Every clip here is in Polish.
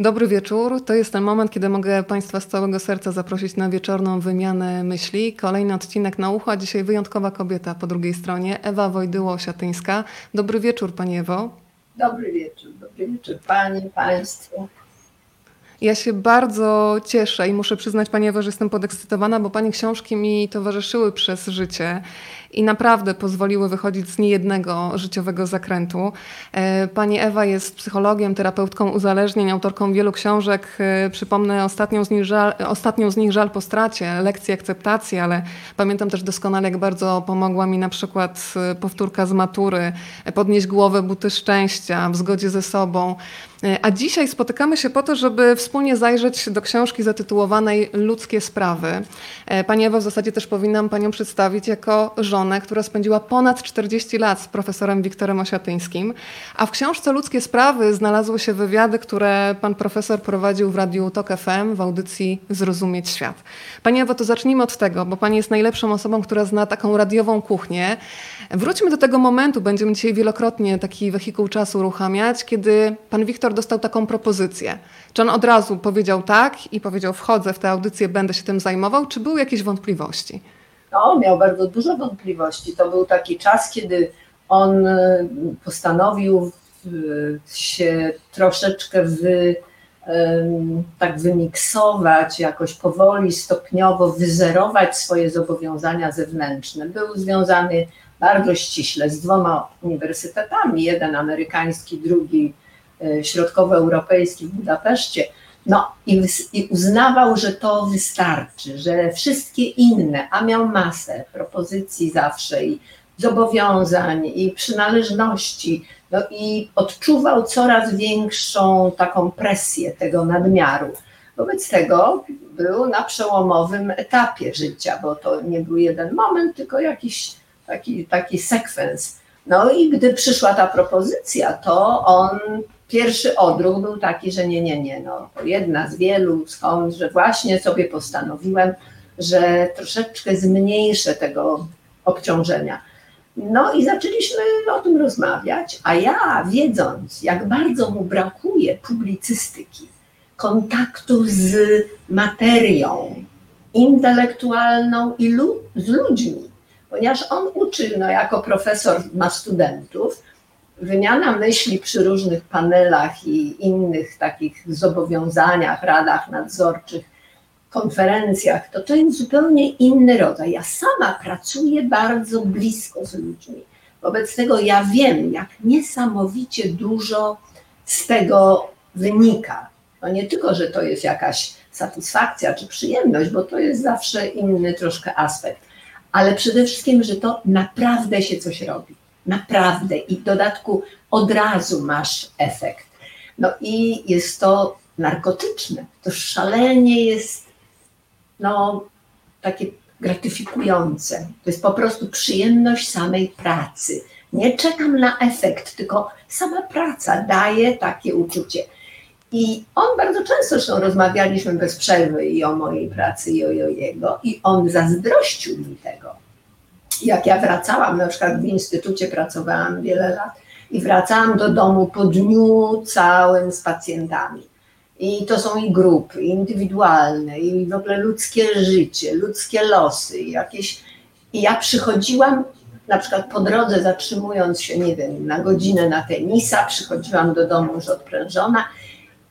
Dobry wieczór. To jest ten moment, kiedy mogę Państwa z całego serca zaprosić na wieczorną wymianę myśli. Kolejny odcinek na ucho, a dzisiaj wyjątkowa kobieta po drugiej stronie, Ewa Wojdyło-Siatyńska. Dobry wieczór Pani Ewo. Dobry wieczór, dobry wieczór Pani, Państwu. Ja się bardzo cieszę i muszę przyznać Pani Ewo, że jestem podekscytowana, bo Pani książki mi towarzyszyły przez życie i naprawdę pozwoliły wychodzić z niejednego życiowego zakrętu. E, pani Ewa jest psychologiem, terapeutką uzależnień, autorką wielu książek. E, przypomnę ostatnią z nich Żal, ostatnią z nich żal po stracie, lekcji akceptacji, ale pamiętam też doskonale, jak bardzo pomogła mi na przykład e, powtórka z matury, podnieść głowę, buty szczęścia, w zgodzie ze sobą. A dzisiaj spotykamy się po to, żeby wspólnie zajrzeć do książki zatytułowanej Ludzkie sprawy. Pani Ewa, w zasadzie też powinnam Panią przedstawić jako żonę która spędziła ponad 40 lat z profesorem Wiktorem Osiatyńskim, a w książce Ludzkie Sprawy znalazły się wywiady, które pan profesor prowadził w Radiu Tok FM w audycji Zrozumieć Świat. Pani Ewo, to zacznijmy od tego, bo pani jest najlepszą osobą, która zna taką radiową kuchnię. Wróćmy do tego momentu, będziemy dzisiaj wielokrotnie taki wehikuł czasu uruchamiać, kiedy pan Wiktor dostał taką propozycję. Czy on od razu powiedział tak i powiedział wchodzę w tę audycję, będę się tym zajmował, czy były jakieś wątpliwości? No, miał bardzo dużo wątpliwości. To był taki czas, kiedy on e, postanowił się troszeczkę wy, tak wymiksować, jakoś powoli, stopniowo wyzerować swoje zobowiązania zewnętrzne. Był związany bardzo ściśle z dwoma uniwersytetami, jeden amerykański, drugi e, środkowoeuropejski w Budapeszcie no i, i uznawał, że to wystarczy, że wszystkie inne, a miał masę propozycji zawsze i zobowiązań i przynależności, no i odczuwał coraz większą taką presję tego nadmiaru. Wobec tego był na przełomowym etapie życia, bo to nie był jeden moment, tylko jakiś taki, taki sekwens. No i gdy przyszła ta propozycja, to on pierwszy odruch był taki, że nie, nie, nie, no jedna z wielu skąd, że właśnie sobie postanowiłem, że troszeczkę zmniejszę tego obciążenia. No i zaczęliśmy o tym rozmawiać, a ja wiedząc, jak bardzo mu brakuje publicystyki, kontaktu z materią intelektualną i lu z ludźmi, ponieważ on uczy, no jako profesor ma studentów, wymiana myśli przy różnych panelach i innych takich zobowiązaniach, radach nadzorczych, konferencjach, to to jest zupełnie inny rodzaj. Ja sama pracuję bardzo blisko z ludźmi. Wobec tego ja wiem, jak niesamowicie dużo z tego wynika. No nie tylko, że to jest jakaś satysfakcja czy przyjemność, bo to jest zawsze inny troszkę aspekt, ale przede wszystkim, że to naprawdę się coś robi naprawdę i w dodatku od razu masz efekt. No i jest to narkotyczne, to szalenie jest no, takie gratyfikujące. To jest po prostu przyjemność samej pracy. Nie czekam na efekt, tylko sama praca daje takie uczucie. I on bardzo często, zresztą rozmawialiśmy bez przerwy i o mojej pracy, i o jego, i on zazdrościł mi tego jak ja wracałam, na przykład w instytucie pracowałam wiele lat i wracałam do domu po dniu całym z pacjentami. I to są i grupy indywidualne, i w ogóle ludzkie życie, ludzkie losy, jakieś. I ja przychodziłam, na przykład po drodze zatrzymując się, nie wiem, na godzinę na tenisa, przychodziłam do domu już odprężona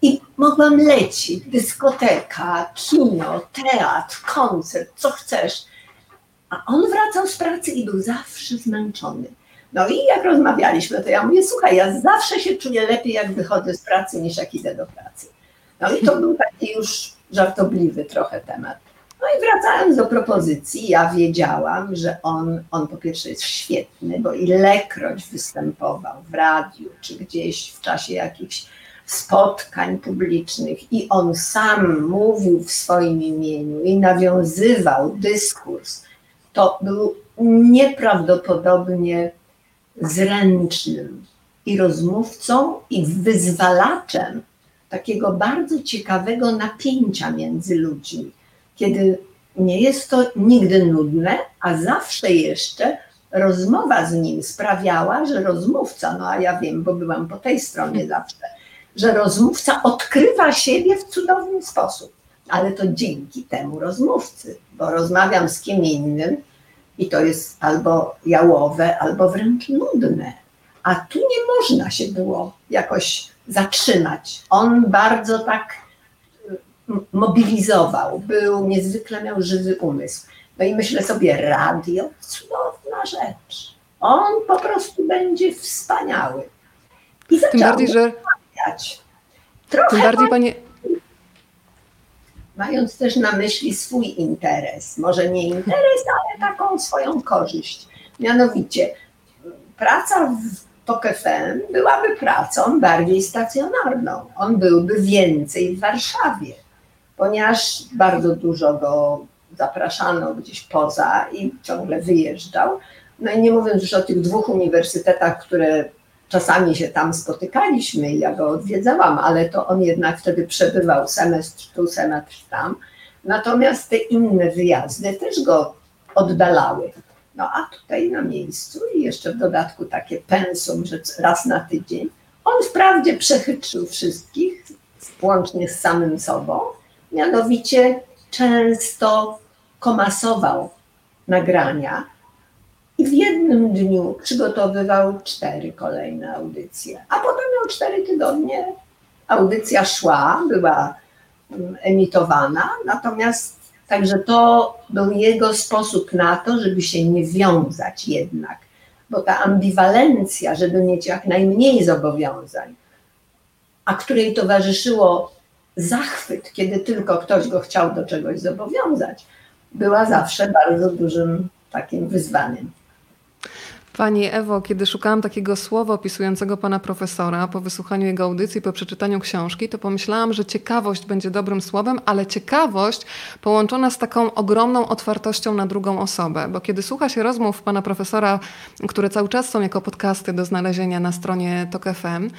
i mogłam lecieć, dyskoteka, kino, teatr, koncert, co chcesz a on wracał z pracy i był zawsze zmęczony. No i jak rozmawialiśmy, to ja mówię, słuchaj, ja zawsze się czuję lepiej, jak wychodzę z pracy, niż jak idę do pracy. No i to był taki już żartobliwy trochę temat. No i wracając do propozycji, ja wiedziałam, że on, on po pierwsze jest świetny, bo ilekroć występował w radiu, czy gdzieś w czasie jakichś spotkań publicznych i on sam mówił w swoim imieniu i nawiązywał dyskurs to był nieprawdopodobnie zręcznym i rozmówcą, i wyzwalaczem takiego bardzo ciekawego napięcia między ludźmi, kiedy nie jest to nigdy nudne, a zawsze jeszcze rozmowa z nim sprawiała, że rozmówca, no a ja wiem, bo byłam po tej stronie zawsze, że rozmówca odkrywa siebie w cudowny sposób. Ale to dzięki temu rozmówcy, bo rozmawiam z kim innym i to jest albo jałowe, albo wręcz nudne. A tu nie można się było jakoś zatrzymać. On bardzo tak mobilizował, był niezwykle miał żywy umysł. No i myślę sobie, radio, cudowna rzecz. On po prostu będzie wspaniały. I Tym bardziej, że. Trochę Tym bardziej, panie. Mając też na myśli swój interes, może nie interes, ale taką swoją korzyść. Mianowicie, praca w TOK FM byłaby pracą bardziej stacjonarną. On byłby więcej w Warszawie, ponieważ bardzo dużo go zapraszano gdzieś poza i ciągle wyjeżdżał. No i nie mówiąc już o tych dwóch uniwersytetach, które czasami się tam spotykaliśmy i ja go odwiedzałam, ale to on jednak wtedy przebywał semestr tu, semestr tam. Natomiast te inne wyjazdy też go oddalały. No a tutaj na miejscu i jeszcze w dodatku takie pensum, że raz na tydzień. On wprawdzie przechytrzył wszystkich, włącznie z samym sobą, mianowicie często komasował nagrania i w jednym dniu przygotowywał cztery kolejne audycje, a potem miał cztery tygodnie. Audycja szła, była mm, emitowana, natomiast także to był jego sposób na to, żeby się nie wiązać jednak, bo ta ambiwalencja, żeby mieć jak najmniej zobowiązań, a której towarzyszyło zachwyt, kiedy tylko ktoś go chciał do czegoś zobowiązać, była zawsze bardzo dużym takim wyzwaniem. Pani Ewo, kiedy szukałam takiego słowa opisującego pana profesora po wysłuchaniu jego audycji, po przeczytaniu książki, to pomyślałam, że ciekawość będzie dobrym słowem, ale ciekawość połączona z taką ogromną otwartością na drugą osobę. Bo kiedy słucha się rozmów pana profesora, które cały czas są jako podcasty do znalezienia na stronie TOK FM,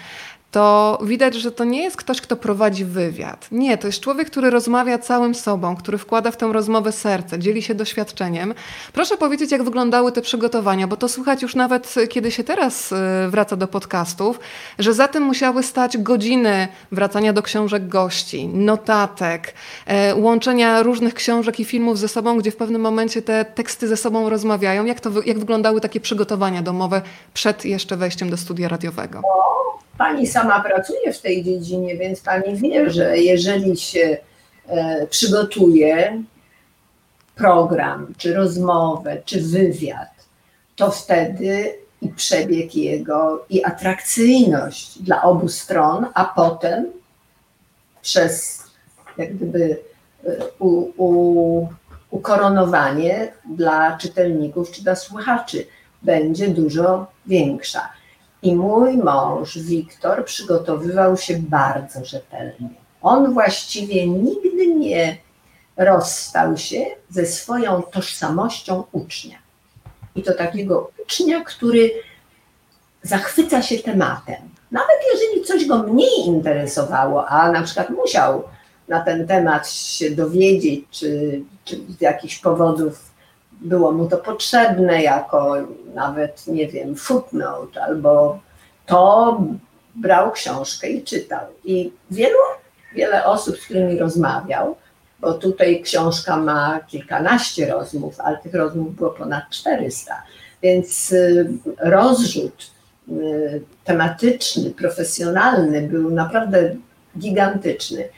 to widać, że to nie jest ktoś, kto prowadzi wywiad. Nie, to jest człowiek, który rozmawia całym sobą, który wkłada w tę rozmowę serce, dzieli się doświadczeniem. Proszę powiedzieć, jak wyglądały te przygotowania, bo to słychać już nawet, kiedy się teraz y, wraca do podcastów, że za tym musiały stać godziny wracania do książek gości, notatek, e, łączenia różnych książek i filmów ze sobą, gdzie w pewnym momencie te teksty ze sobą rozmawiają. Jak, to, jak wyglądały takie przygotowania domowe przed jeszcze wejściem do studia radiowego? Pani sama pracuje w tej dziedzinie, więc pani wie, że jeżeli się e, przygotuje program, czy rozmowę, czy wywiad, to wtedy i przebieg jego, i atrakcyjność dla obu stron, a potem przez jak gdyby e, u, u, ukoronowanie dla czytelników czy dla słuchaczy będzie dużo większa. I mój mąż, Wiktor, przygotowywał się bardzo rzetelnie. On właściwie nigdy nie rozstał się ze swoją tożsamością ucznia. I to takiego ucznia, który zachwyca się tematem. Nawet jeżeli coś go mniej interesowało, a na przykład musiał na ten temat się dowiedzieć, czy, czy z jakichś powodów było mu to potrzebne jako nawet, nie wiem, footnote albo to brał książkę i czytał. I wielu, wiele osób, z którymi rozmawiał, bo tutaj książka ma kilkanaście rozmów, ale tych rozmów było ponad 400, więc y, rozrzut y, tematyczny, profesjonalny był naprawdę gigantyczny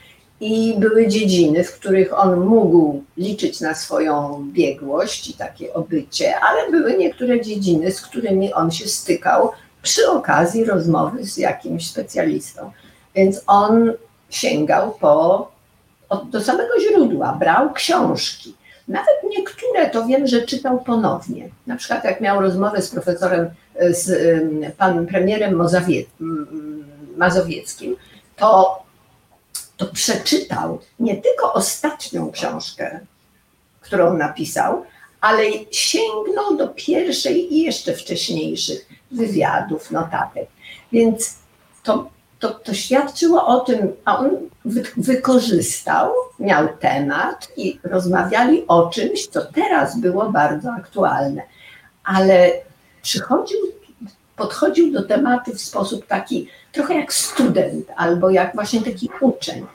i były dziedziny, w których on mógł liczyć na swoją biegłość i takie obycie, ale były niektóre dziedziny, z którymi on się stykał przy okazji rozmowy z jakimś specjalistą. Więc on sięgał po, do samego źródła, brał książki. Nawet niektóre to wiem, że czytał ponownie. Na przykład jak miał rozmowę z profesorem, z panem premierem Mazowieckim, to to przeczytał nie tylko ostatnią książkę, którą napisał, ale sięgnął do pierwszej i jeszcze wcześniejszych wywiadów, notatek. Więc to, to, to świadczyło o tym, a on wy, wykorzystał, miał temat i rozmawiali o czymś, co teraz było bardzo aktualne. Ale przychodził podchodził do tematu w sposób taki trochę jak student albo jak właśnie taki uczeń.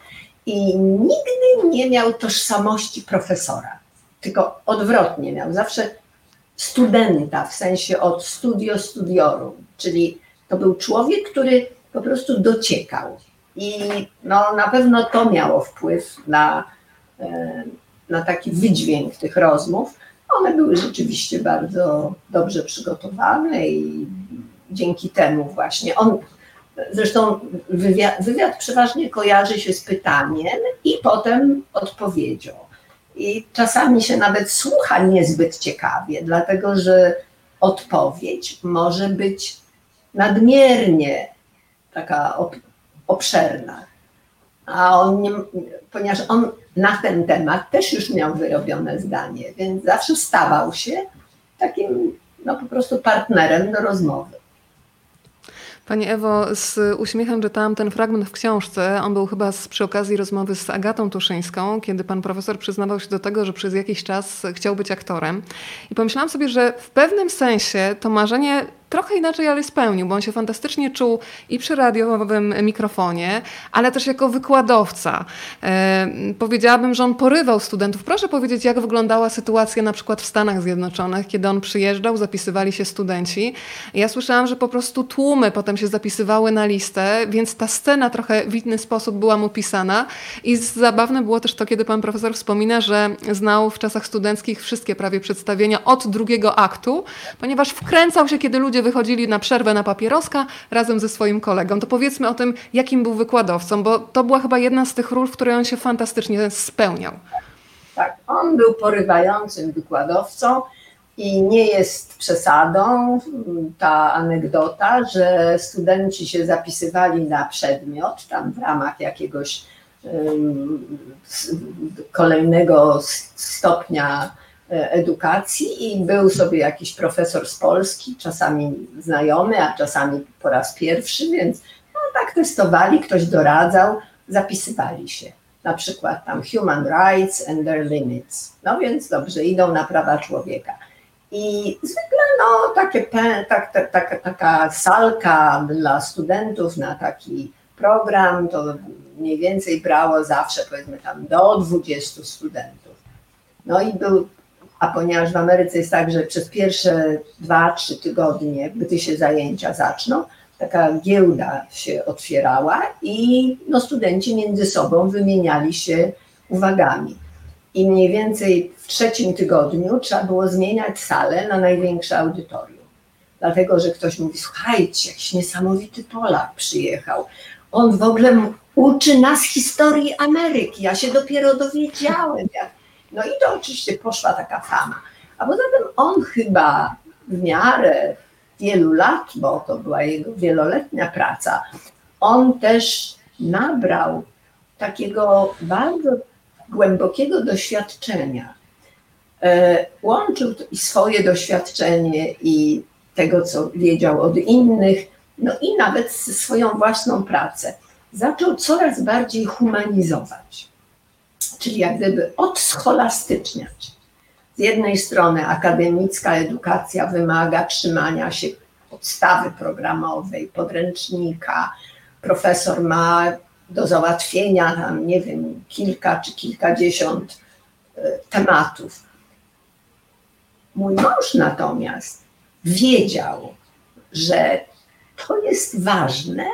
I nigdy nie miał tożsamości profesora, tylko odwrotnie miał. Zawsze studenta, w sensie od studio studiorum, czyli to był człowiek, który po prostu dociekał. I no, na pewno to miało wpływ na, e, na taki wydźwięk tych rozmów. One były rzeczywiście bardzo dobrze przygotowane i dzięki temu właśnie on, zresztą wywiad, wywiad przeważnie kojarzy się z pytaniem i potem odpowiedzią. I czasami się nawet słucha niezbyt ciekawie, dlatego że odpowiedź może być nadmiernie taka obszerna. A on nie, ponieważ on na ten temat też już miał wyrobione zdanie, więc zawsze stawał się takim no, po prostu partnerem do rozmowy. Pani Ewo, z uśmiechem czytałam ten fragment w książce. On był chyba z, przy okazji rozmowy z Agatą Tuszyńską, kiedy pan profesor przyznawał się do tego, że przez jakiś czas chciał być aktorem. I pomyślałam sobie, że w pewnym sensie to marzenie trochę inaczej, ale spełnił, bo on się fantastycznie czuł i przy radiowym mikrofonie, ale też jako wykładowca. E, powiedziałabym, że on porywał studentów. Proszę powiedzieć, jak wyglądała sytuacja na przykład w Stanach Zjednoczonych, kiedy on przyjeżdżał, zapisywali się studenci. Ja słyszałam, że po prostu tłumy potem się zapisywały na listę, więc ta scena trochę w inny sposób była mu pisana. I zabawne było też to, kiedy pan profesor wspomina, że znał w czasach studenckich wszystkie prawie przedstawienia od drugiego aktu, ponieważ wkręcał się, kiedy ludzie wychodzili na przerwę na papieroska razem ze swoim kolegą. To powiedzmy o tym, jakim był wykładowcą, bo to była chyba jedna z tych ról, w której on się fantastycznie spełniał. Tak, on był porywającym wykładowcą i nie jest przesadą ta anegdota, że studenci się zapisywali na przedmiot, tam w ramach jakiegoś um, kolejnego stopnia edukacji i był sobie jakiś profesor z Polski, czasami znajomy, a czasami po raz pierwszy, więc no, tak testowali, ktoś doradzał, zapisywali się. Na przykład tam Human Rights and Their Limits. No więc dobrze, idą na prawa człowieka. I zwykle no, takie, tak, tak, tak, taka salka dla studentów na taki program, to mniej więcej brało zawsze powiedzmy tam do 20 studentów. No i był a ponieważ w Ameryce jest tak, że przez pierwsze dwa, trzy tygodnie, gdy się zajęcia zaczną, taka giełda się otwierała i no, studenci między sobą wymieniali się uwagami. I mniej więcej w trzecim tygodniu trzeba było zmieniać salę na największe audytorium. Dlatego, że ktoś mówi, słuchajcie, jakiś niesamowity Polak przyjechał. On w ogóle uczy nas historii Ameryki. Ja się dopiero dowiedziałem, jak no i to oczywiście poszła taka fama. A poza tym on chyba w miarę wielu lat, bo to była jego wieloletnia praca, on też nabrał takiego bardzo głębokiego doświadczenia. E, łączył i swoje doświadczenie i tego, co wiedział od innych, no i nawet swoją własną pracę. Zaczął coraz bardziej humanizować czyli jak gdyby odscholastyczniać. Z jednej strony akademicka edukacja wymaga trzymania się podstawy programowej, podręcznika. Profesor ma do załatwienia tam, nie wiem, kilka czy kilkadziesiąt e, tematów. Mój mąż natomiast wiedział, że to jest ważne,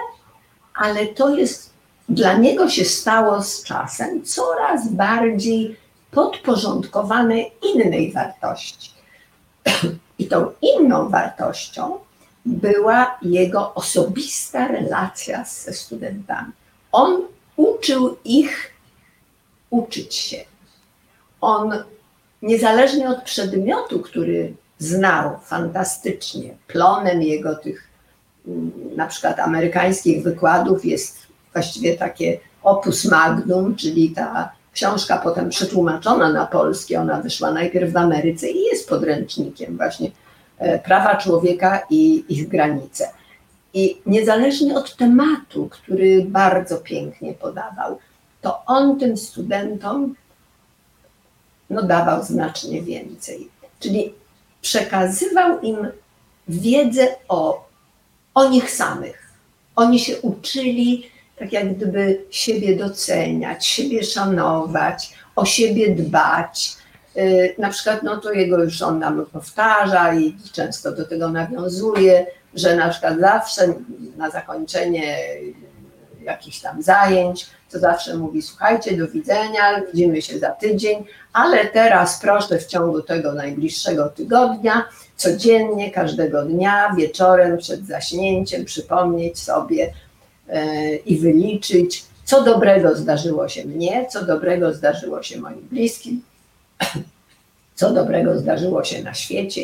ale to jest dla niego się stało z czasem coraz bardziej podporządkowane innej wartości. I tą inną wartością była jego osobista relacja ze studentami. On uczył ich uczyć się. On, niezależnie od przedmiotu, który znał fantastycznie, plonem jego tych mm, na przykład amerykańskich wykładów jest właściwie takie opus magnum, czyli ta książka potem przetłumaczona na polski, ona wyszła najpierw w Ameryce i jest podręcznikiem właśnie e, prawa człowieka i ich granice. I niezależnie od tematu, który bardzo pięknie podawał, to on tym studentom no, dawał znacznie więcej. Czyli przekazywał im wiedzę o o nich samych. Oni się uczyli tak jak gdyby siebie doceniać, siebie szanować, o siebie dbać. Y, na przykład, no to jego już on nam powtarza i często do tego nawiązuje, że na przykład zawsze na zakończenie jakichś tam zajęć, to zawsze mówi: Słuchajcie, do widzenia, widzimy się za tydzień, ale teraz proszę w ciągu tego najbliższego tygodnia, codziennie, każdego dnia, wieczorem przed zaśnięciem przypomnieć sobie i wyliczyć, co dobrego zdarzyło się mnie, co dobrego zdarzyło się moim bliskim, co dobrego zdarzyło się na świecie.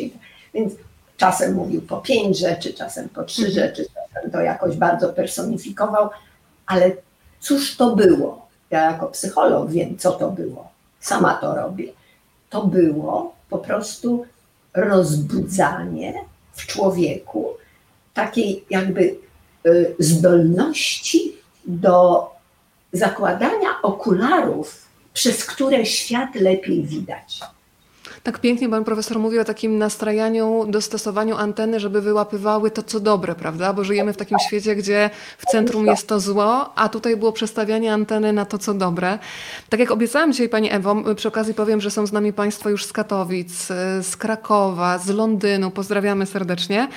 Więc czasem mówił po pięć rzeczy, czasem po trzy mhm. rzeczy, czasem to jakoś bardzo personifikował, ale cóż to było? Ja jako psycholog wiem, co to było. Sama to robię. To było po prostu rozbudzanie w człowieku takiej jakby zdolności do zakładania okularów, przez które świat lepiej widać. Tak pięknie pan profesor mówi o takim nastrajaniu, dostosowaniu anteny, żeby wyłapywały to, co dobre, prawda? Bo żyjemy w takim świecie, gdzie w centrum jest to zło, a tutaj było przestawianie anteny na to, co dobre. Tak jak obiecałam dzisiaj pani Ewo, przy okazji powiem, że są z nami państwo już z Katowic, z Krakowa, z Londynu. Pozdrawiamy serdecznie.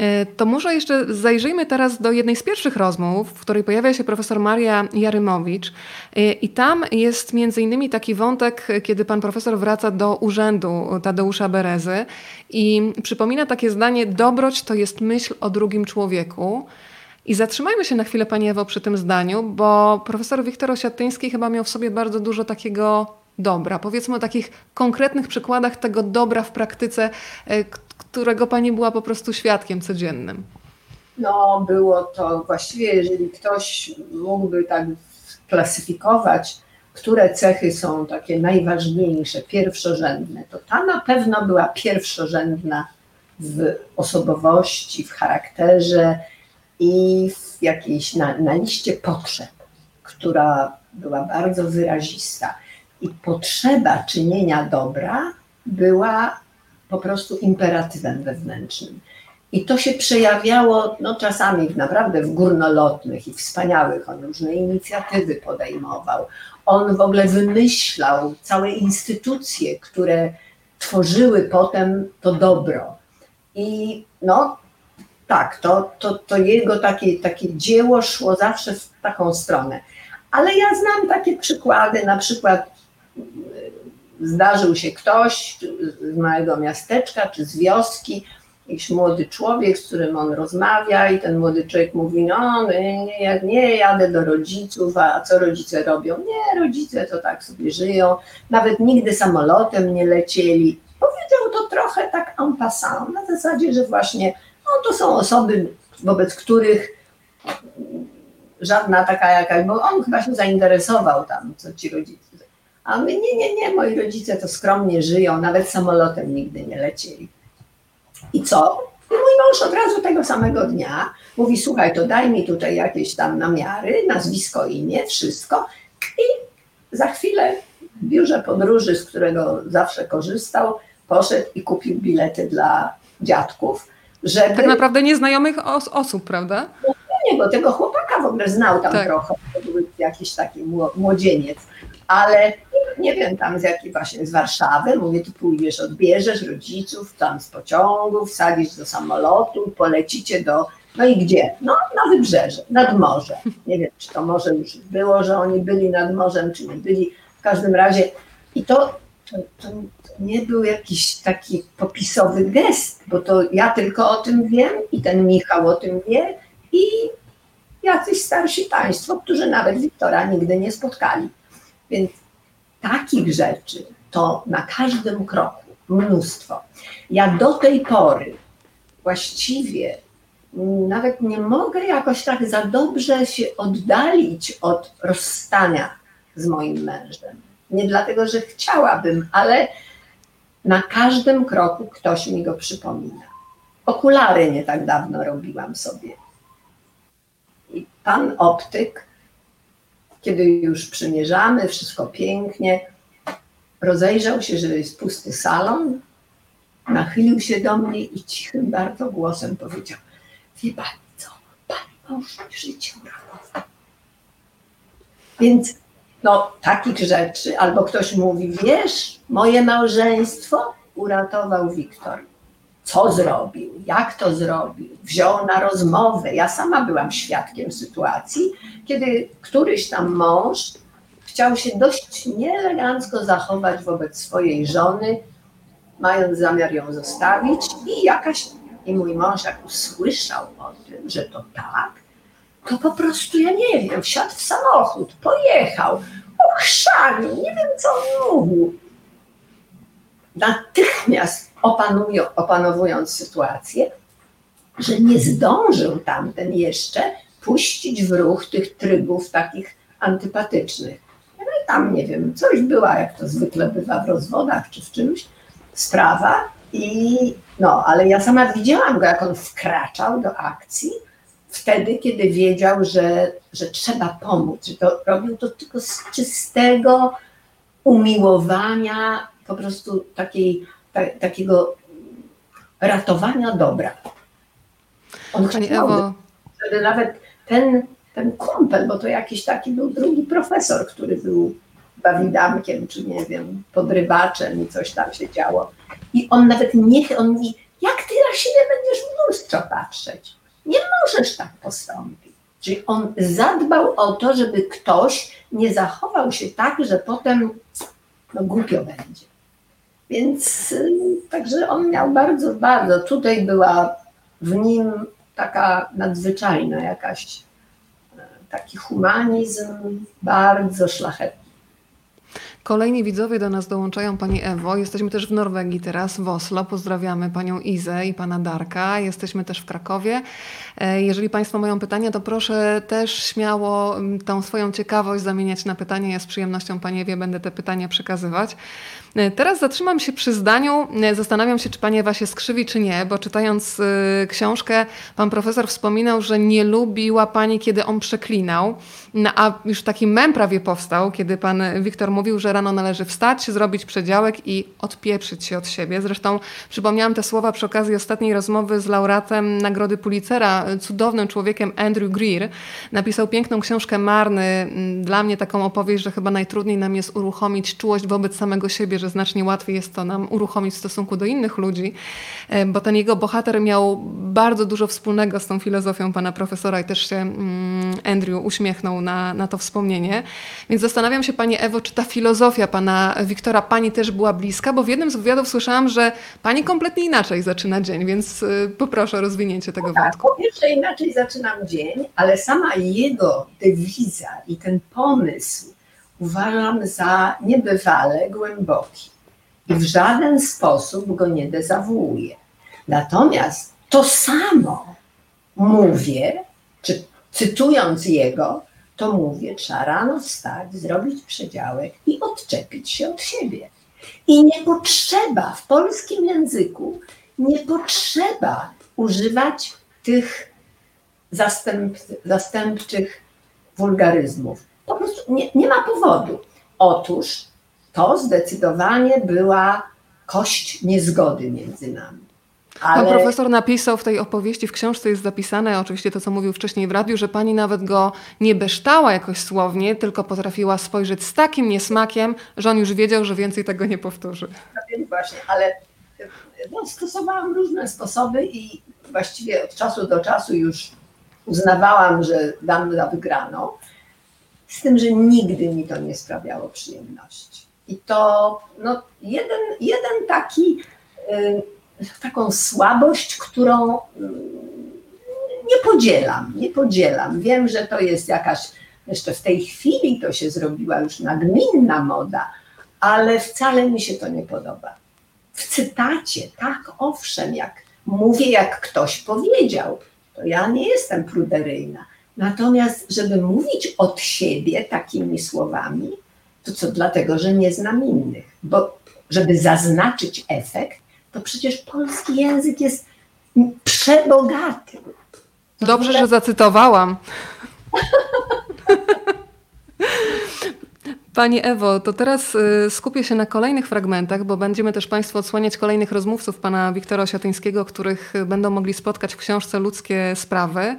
E, to może jeszcze zajrzyjmy teraz do jednej z pierwszych rozmów, w której pojawia się profesor Maria Jarymowicz e, i tam jest między innymi taki wątek, kiedy pan profesor wraca do urzędu Tadeusza Berezy i przypomina takie zdanie, dobroć to jest myśl o drugim człowieku. I zatrzymajmy się na chwilę, Pani Ewo, przy tym zdaniu, bo profesor Wiktor Osiatyński chyba miał w sobie bardzo dużo takiego dobra. Powiedzmy o takich konkretnych przykładach tego dobra w praktyce, e, którego pani była po prostu świadkiem codziennym? No, było to właściwie, jeżeli ktoś mógłby tak klasyfikować, które cechy są takie najważniejsze, pierwszorzędne, to ta na pewno była pierwszorzędna w osobowości, w charakterze i w jakiejś na, na liście potrzeb, która była bardzo wyrazista. I potrzeba czynienia dobra była po prostu imperatywem wewnętrznym. I to się przejawiało no, czasami naprawdę w górnolotnych i wspaniałych. On różne inicjatywy podejmował. On w ogóle wymyślał całe instytucje, które tworzyły potem to dobro. I no tak, to, to, to jego takie, takie dzieło szło zawsze w taką stronę. Ale ja znam takie przykłady, na przykład zdarzył się ktoś z małego miasteczka czy z wioski, jakiś młody człowiek, z którym on rozmawia i ten młody człowiek mówi, no nie, nie jadę do rodziców, a co rodzice robią? Nie, rodzice to tak sobie żyją, nawet nigdy samolotem nie lecieli. Powiedział to trochę tak en passant, na zasadzie, że właśnie no, to są osoby, wobec których żadna taka jakaś, bo on chyba się zainteresował tam, co ci rodzice a my nie, nie, nie, moi rodzice to skromnie żyją, nawet samolotem nigdy nie lecieli. I co? I mój mąż od razu tego samego dnia mówi, słuchaj, to daj mi tutaj jakieś tam namiary, nazwisko, imię, wszystko. I za chwilę w biurze podróży, z którego zawsze korzystał, poszedł i kupił bilety dla dziadków, żeby... Tak naprawdę nieznajomych os osób, prawda? No nie, bo tego chłopaka w ogóle znał tam tak. trochę, to był jakiś taki młodzieniec, ale nie wiem, tam z jakiej właśnie z Warszawy, mówię, ty pójdziesz, odbierzesz rodziców tam z pociągu, wsadzisz do samolotu, polecicie do, no i gdzie? No na wybrzeże, nad morze. Nie wiem, czy to może już było, że oni byli nad morzem, czy nie byli. W każdym razie i to, to, to nie był jakiś taki popisowy gest, bo to ja tylko o tym wiem i ten Michał o tym wie i jacyś starsi państwo, którzy nawet Wiktora nigdy nie spotkali. Więc takich rzeczy to na każdym kroku mnóstwo. Ja do tej pory właściwie nawet nie mogę jakoś tak za dobrze się oddalić od rozstania z moim mężem. Nie dlatego, że chciałabym, ale na każdym kroku ktoś mi go przypomina. Okulary nie tak dawno robiłam sobie. I pan optyk kiedy już przymierzamy, wszystko pięknie, rozejrzał się, że jest pusty salon, nachylił się do mnie i cichym bardzo głosem powiedział, wie pani co, mąż mi życie. Więc no, takich rzeczy, albo ktoś mówi, wiesz, moje małżeństwo uratował Wiktor. Co zrobił, jak to zrobił, wziął na rozmowę. Ja sama byłam świadkiem sytuacji, kiedy któryś tam mąż chciał się dość nieelegancko zachować wobec swojej żony, mając zamiar ją zostawić i jakaś, i mój mąż jak usłyszał o tym, że to tak, to po prostu, ja nie wiem, wsiadł w samochód, pojechał, ochrzanił, nie wiem co on mówił. Natychmiast opanują, opanowując sytuację, że nie zdążył tamten jeszcze puścić w ruch tych trybów takich antypatycznych. No i tam, nie wiem, coś była, jak to zwykle bywa w rozwodach czy w czymś, sprawa i no, ale ja sama widziałam go, jak on wkraczał do akcji, wtedy, kiedy wiedział, że, że trzeba pomóc, że to robił to tylko z czystego umiłowania, po prostu takiej, ta, takiego ratowania dobra. On Pani chciał, Ewo, żeby nawet ten, ten kumpel, bo to jakiś taki był drugi profesor, który był bawidankiem, czy nie wiem, podrywaczem i coś tam się działo. I on nawet nie, on mówi, jak ty na siebie będziesz w lustro patrzeć? Nie możesz tak postąpić. Czyli on zadbał o to, żeby ktoś nie zachował się tak, że potem no, głupio będzie. Więc także on miał bardzo, bardzo, tutaj była w nim taka nadzwyczajna jakaś, e, taki humanizm bardzo szlachetny. Kolejni widzowie do nas dołączają Pani Ewo. Jesteśmy też w Norwegii teraz, w Oslo. Pozdrawiamy Panią Izę i Pana Darka. Jesteśmy też w Krakowie. E, Jeżeli Państwo mają pytania, to proszę też śmiało tą swoją ciekawość zamieniać na pytania. Ja z przyjemnością Pani Ewie będę te pytania przekazywać. E, Teraz zatrzymam się przy zdaniu. E, Zastanawiam się, czy Pani Ewa się skrzywi, czy nie, bo czytając e, książkę, Pan Profesor wspominał, że nie lubiła Pani, kiedy on przeklinał. No, a już taki mem prawie powstał, kiedy Pan Wiktor mówił, że rano należy wstać, zrobić przedziałek i odpieprzyć się od siebie. Zresztą przypomniałam te słowa przy okazji ostatniej rozmowy z laureatem Nagrody Pulitzera, cudownym człowiekiem Andrew Greer. Napisał piękną książkę Marny, dla mnie taką opowieść, że chyba najtrudniej nam jest uruchomić czułość wobec samego siebie, że znacznie łatwiej jest to nam uruchomić w stosunku do innych ludzi, e, bo ten jego bohater miał bardzo dużo wspólnego z tą filozofią pana profesora i też się mm, Andrew uśmiechnął na, na to wspomnienie. Więc zastanawiam się, Pani Ewo, czy ta filozofia pana Wiktora Pani też była bliska, bo w jednym z wywiadów słyszałam, że Pani kompletnie inaczej zaczyna dzień, więc y, poproszę o rozwinięcie tego Tak, wątku. po pierwsze inaczej zaczynam dzień, ale sama jego dewiza i ten pomysł uważam za niebywale głęboki i w żaden sposób go nie dezawuję. Natomiast to samo mówię, czy cytując jego, to mówię, trzeba rano wstać, zrobić przedziałek i odczepić się od siebie. I nie potrzeba w polskim języku, nie potrzeba używać tych zastęp, zastępczych wulgaryzmów. Po prostu nie, nie ma powodu. Otóż to zdecydowanie była kość niezgody między nami. Pan Ale profesor napisał w tej opowieści, w książce jest zapisane, oczywiście to, co mówił wcześniej w radiu, że pani nawet go nie beształa jakoś słownie, tylko potrafiła spojrzeć z takim niesmakiem, że on już wiedział, że więcej tego nie powtórzy. no więc właśnie, ale no, stosowałam różne sposoby i właściwie od czasu do czasu już uznawałam, że dam za wygraną. Z tym, że nigdy mi to nie sprawiało przyjemności. I to no, jeden, jeden taki, y, taką słabość, którą y, nie podzielam, nie podzielam. Wiem, że to jest jakaś, jeszcze w tej chwili to się zrobiła już nagminna moda, ale wcale mi się to nie podoba. W cytacie, tak, owszem, jak mówię, jak ktoś powiedział, to ja nie jestem pruderyjna. Natomiast, żeby mówić od siebie takimi słowami, to co dlatego, że nie znam innych. Bo żeby zaznaczyć efekt, to przecież polski język jest przebogaty. To Dobrze, że zacytowałam. Pani Ewo, to teraz y, skupię się na kolejnych fragmentach, bo będziemy też Państwu odsłaniać kolejnych rozmówców pana Wiktora Osiatyńskiego, których y, będą mogli spotkać w książce Ludzkie Sprawy.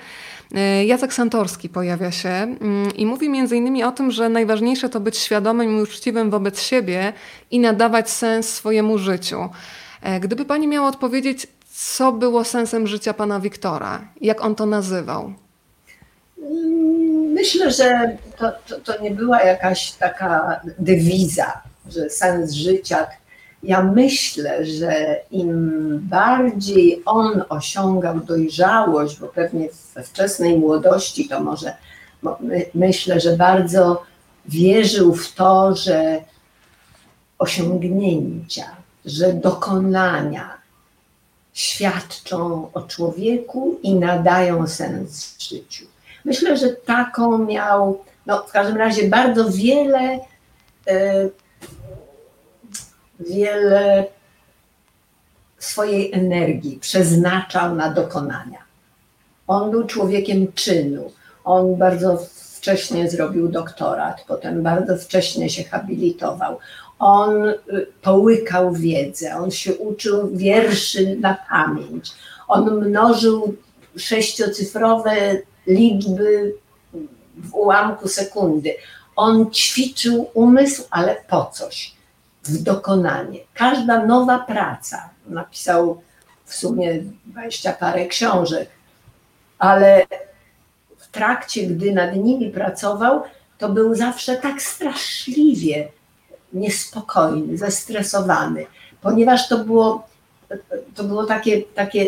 E, Jacek Santorski pojawia się mm, i mówi między innymi o tym, że najważniejsze to być świadomym i uczciwym wobec siebie i nadawać sens swojemu życiu. E, gdyby pani miała odpowiedzieć, co było sensem życia pana Wiktora, jak on to nazywał? Myślę, że to, to, to nie była jakaś taka dewiza, że sens życia ja myślę, że im bardziej on osiągał dojrzałość, bo pewnie we wczesnej młodości to może myślę, że bardzo wierzył w to, że osiągnięcia, że dokonania świadczą o człowieku i nadają sens życiu. Myślę, że taką miał, no w każdym razie bardzo wiele e, wiele swojej energii przeznaczał na dokonania. On był człowiekiem czynu. On bardzo wcześnie zrobił doktorat, potem bardzo wcześnie się habilitował. On y, połykał wiedzę, on się uczył wierszy na pamięć. On mnożył sześciocyfrowe liczby w ułamku sekundy. On ćwiczył umysł, ale po coś w dokonanie. Każda nowa praca, napisał w sumie dwadzieścia parę książek, ale w trakcie, gdy nad nimi pracował, to był zawsze tak straszliwie niespokojny, zestresowany, ponieważ to było, to było takie, takie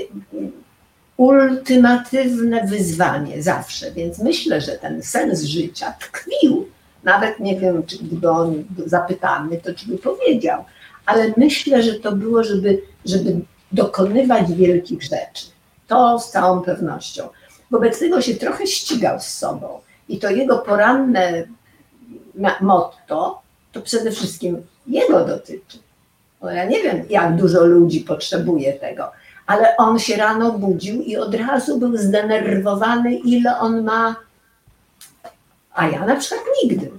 ultimatywne wyzwanie zawsze. Więc myślę, że ten sens życia tkwił nawet nie wiem, czy gdyby on zapytany, to czy by powiedział, ale myślę, że to było, żeby, żeby dokonywać wielkich rzeczy. To z całą pewnością. Wobec tego się trochę ścigał z sobą. I to jego poranne motto to przede wszystkim jego dotyczy. Bo ja nie wiem, jak dużo ludzi potrzebuje tego, ale on się rano budził i od razu był zdenerwowany, ile on ma a ja na przykład nigdy.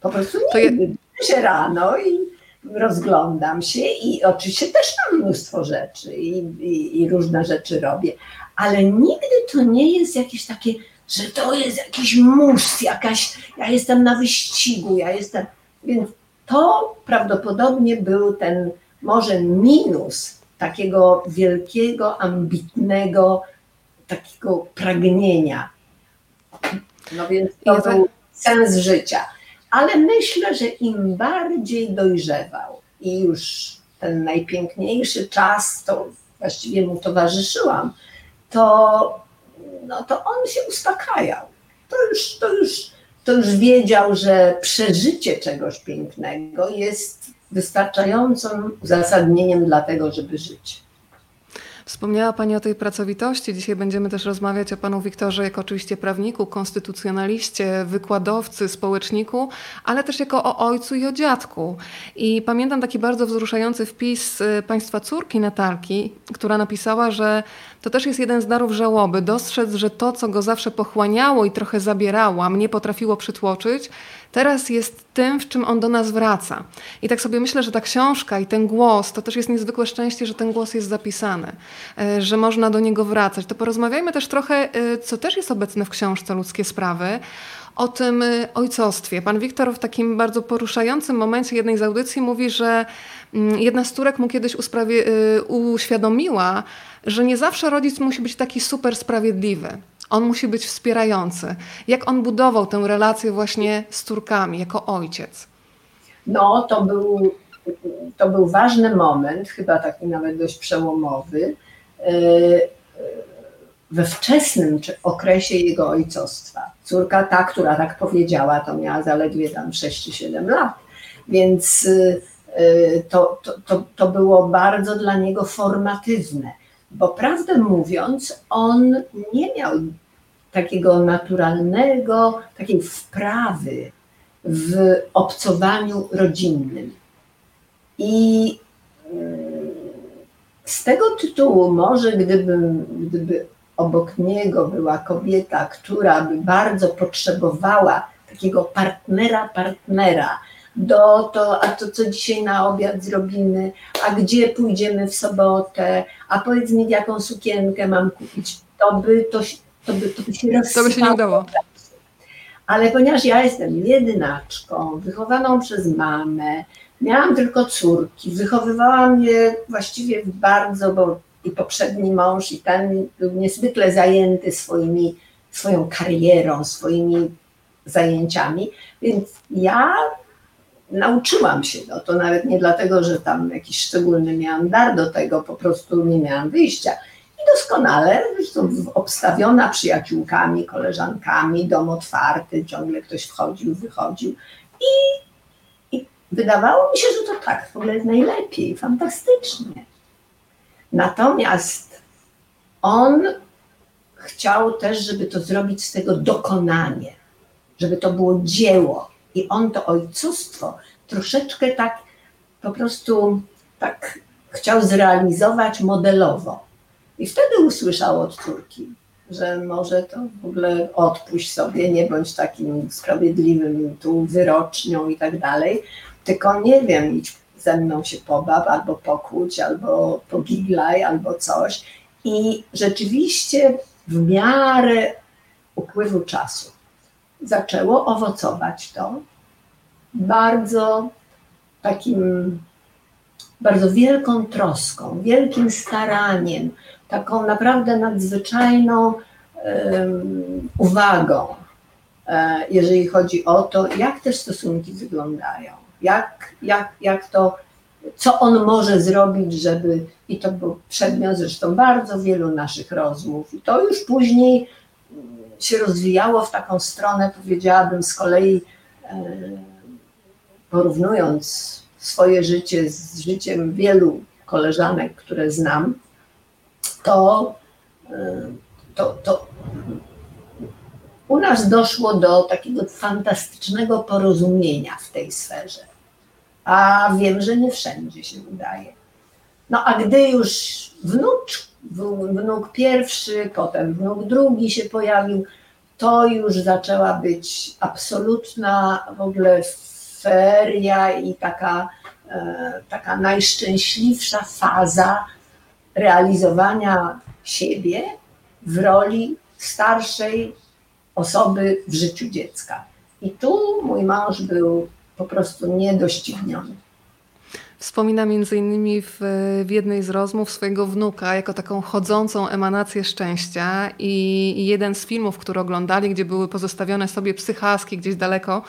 Po prostu nigdy. Ja... się rano i rozglądam się i oczywiście też mam mnóstwo rzeczy i, i, i, różne rzeczy robię, ale nigdy to nie jest jakieś takie, że to jest jakiś mus, jakaś, ja jestem na wyścigu, ja jestem, więc to prawdopodobnie był ten może minus takiego wielkiego, ambitnego, takiego pragnienia no więc to był sens życia. Ale myślę, że im bardziej dojrzewał i już ten najpiękniejszy czas, to właściwie mu towarzyszyłam, to, no to on się uspokajał. To już, to, już, to już wiedział, że przeżycie czegoś pięknego jest wystarczającym uzasadnieniem dla tego, żeby żyć. Wspomniała Pani o tej pracowitości. Dzisiaj będziemy też rozmawiać o Panu Wiktorze jako oczywiście prawniku, konstytucjonaliście, wykładowcy, społeczniku, ale też jako o ojcu i o dziadku. I pamiętam taki bardzo wzruszający wpis y, Państwa córki Natalki, która napisała, że to też jest jeden z darów żałoby. Dostrzec, że to, co go zawsze pochłaniało i trochę zabierało, a mnie potrafiło przytłoczyć, teraz jest tym, w czym on do nas wraca. I tak sobie myślę, że ta książka i ten głos, to też jest niezwykłe szczęście, że ten głos jest zapisany, e, że można do niego wracać. To porozmawiajmy też trochę, e, co też jest obecne w książce Ludzkie Sprawy, o tym e, ojcostwie. Pan Wiktor w takim bardzo poruszającym momencie jednej z audycji mówi, że mm, jedna z córek mu kiedyś uświadomiła, że nie zawsze rodzic musi być taki super sprawiedliwy. On musi być wspierający. Jak on budował tę relację właśnie z córkami jako ojciec? No, to był, to był ważny moment, chyba taki nawet dość przełomowy, e, we wczesnym okresie jego ojcostwa. Córka ta, która tak powiedziała, to miała zaledwie tam 6 czy 7 lat, więc e, to, to, to, to było bardzo dla niego formatywne bo prawdę mówiąc, on nie miał takiego naturalnego, takiej wprawy w obcowaniu rodzinnym. I mm, z tego tytułu, może gdyby, gdyby obok niego była kobieta, która by bardzo potrzebowała takiego partnera, partnera, do to, a to co dzisiaj na obiad zrobimy, a gdzie pójdziemy w sobotę, a powiedz mi, jaką sukienkę mam kupić, to by to to by, to by się To by się nie udało. Ale ponieważ ja jestem jedynaczką, wychowaną przez mamę, miałam tylko córki, wychowywałam je właściwie bardzo, bo i poprzedni mąż, i ten był niezwykle zajęty swoimi, swoją karierą, swoimi zajęciami, więc ja nauczyłam się, no to nawet nie dlatego, że tam jakiś szczególny miałam dar do tego, po prostu nie miałam wyjścia. I doskonale, zresztą obstawiona przyjaciółkami, koleżankami, dom otwarty, ciągle ktoś wchodził, wychodził. I, I wydawało mi się, że to tak w ogóle jest najlepiej, fantastycznie. Natomiast on chciał też, żeby to zrobić z tego dokonanie, żeby to było dzieło. I on to ojcostwo troszeczkę tak po prostu tak chciał zrealizować modelowo. I wtedy usłyszał od córki, że może to w ogóle odpuść sobie, nie bądź takim sprawiedliwym tu wyrocznią i tak dalej, tylko nie wiem, idź ze mną się pobaw, albo pokłóć, albo pogiglaj, albo coś. I rzeczywiście w miarę upływu czasu zaczęło owocować to bardzo takim, bardzo wielką troską, wielkim staraniem, taką naprawdę nadzwyczajną uwagą, e, jeżeli chodzi o to, jak te stosunki wyglądają, jak, jak, jak to, co on może zrobić, żeby, i to był przedmiot zresztą bardzo wielu naszych rozmów, i to już później się rozwijało w taką stronę, powiedziałabym z kolei, e, porównując swoje życie z życiem wielu koleżanek, które znam, to, e, to, to u nas doszło do takiego fantastycznego porozumienia w tej sferze. A wiem, że nie wszędzie się udaje. No a gdy już wnuk, wnuk pierwszy, potem wnuk drugi się pojawił, to już zaczęła być absolutna w ogóle feria i taka, e, taka najszczęśliwsza faza realizowania siebie w roli starszej osoby w życiu dziecka. I tu mój mąż był po prostu niedościgniony. Wspomina między innymi w, w, jednej z rozmów swojego wnuka jako taką chodzącą emanację szczęścia i, i jeden z filmów, które oglądali, gdzie były pozostawione sobie psychaski gdzieś daleko,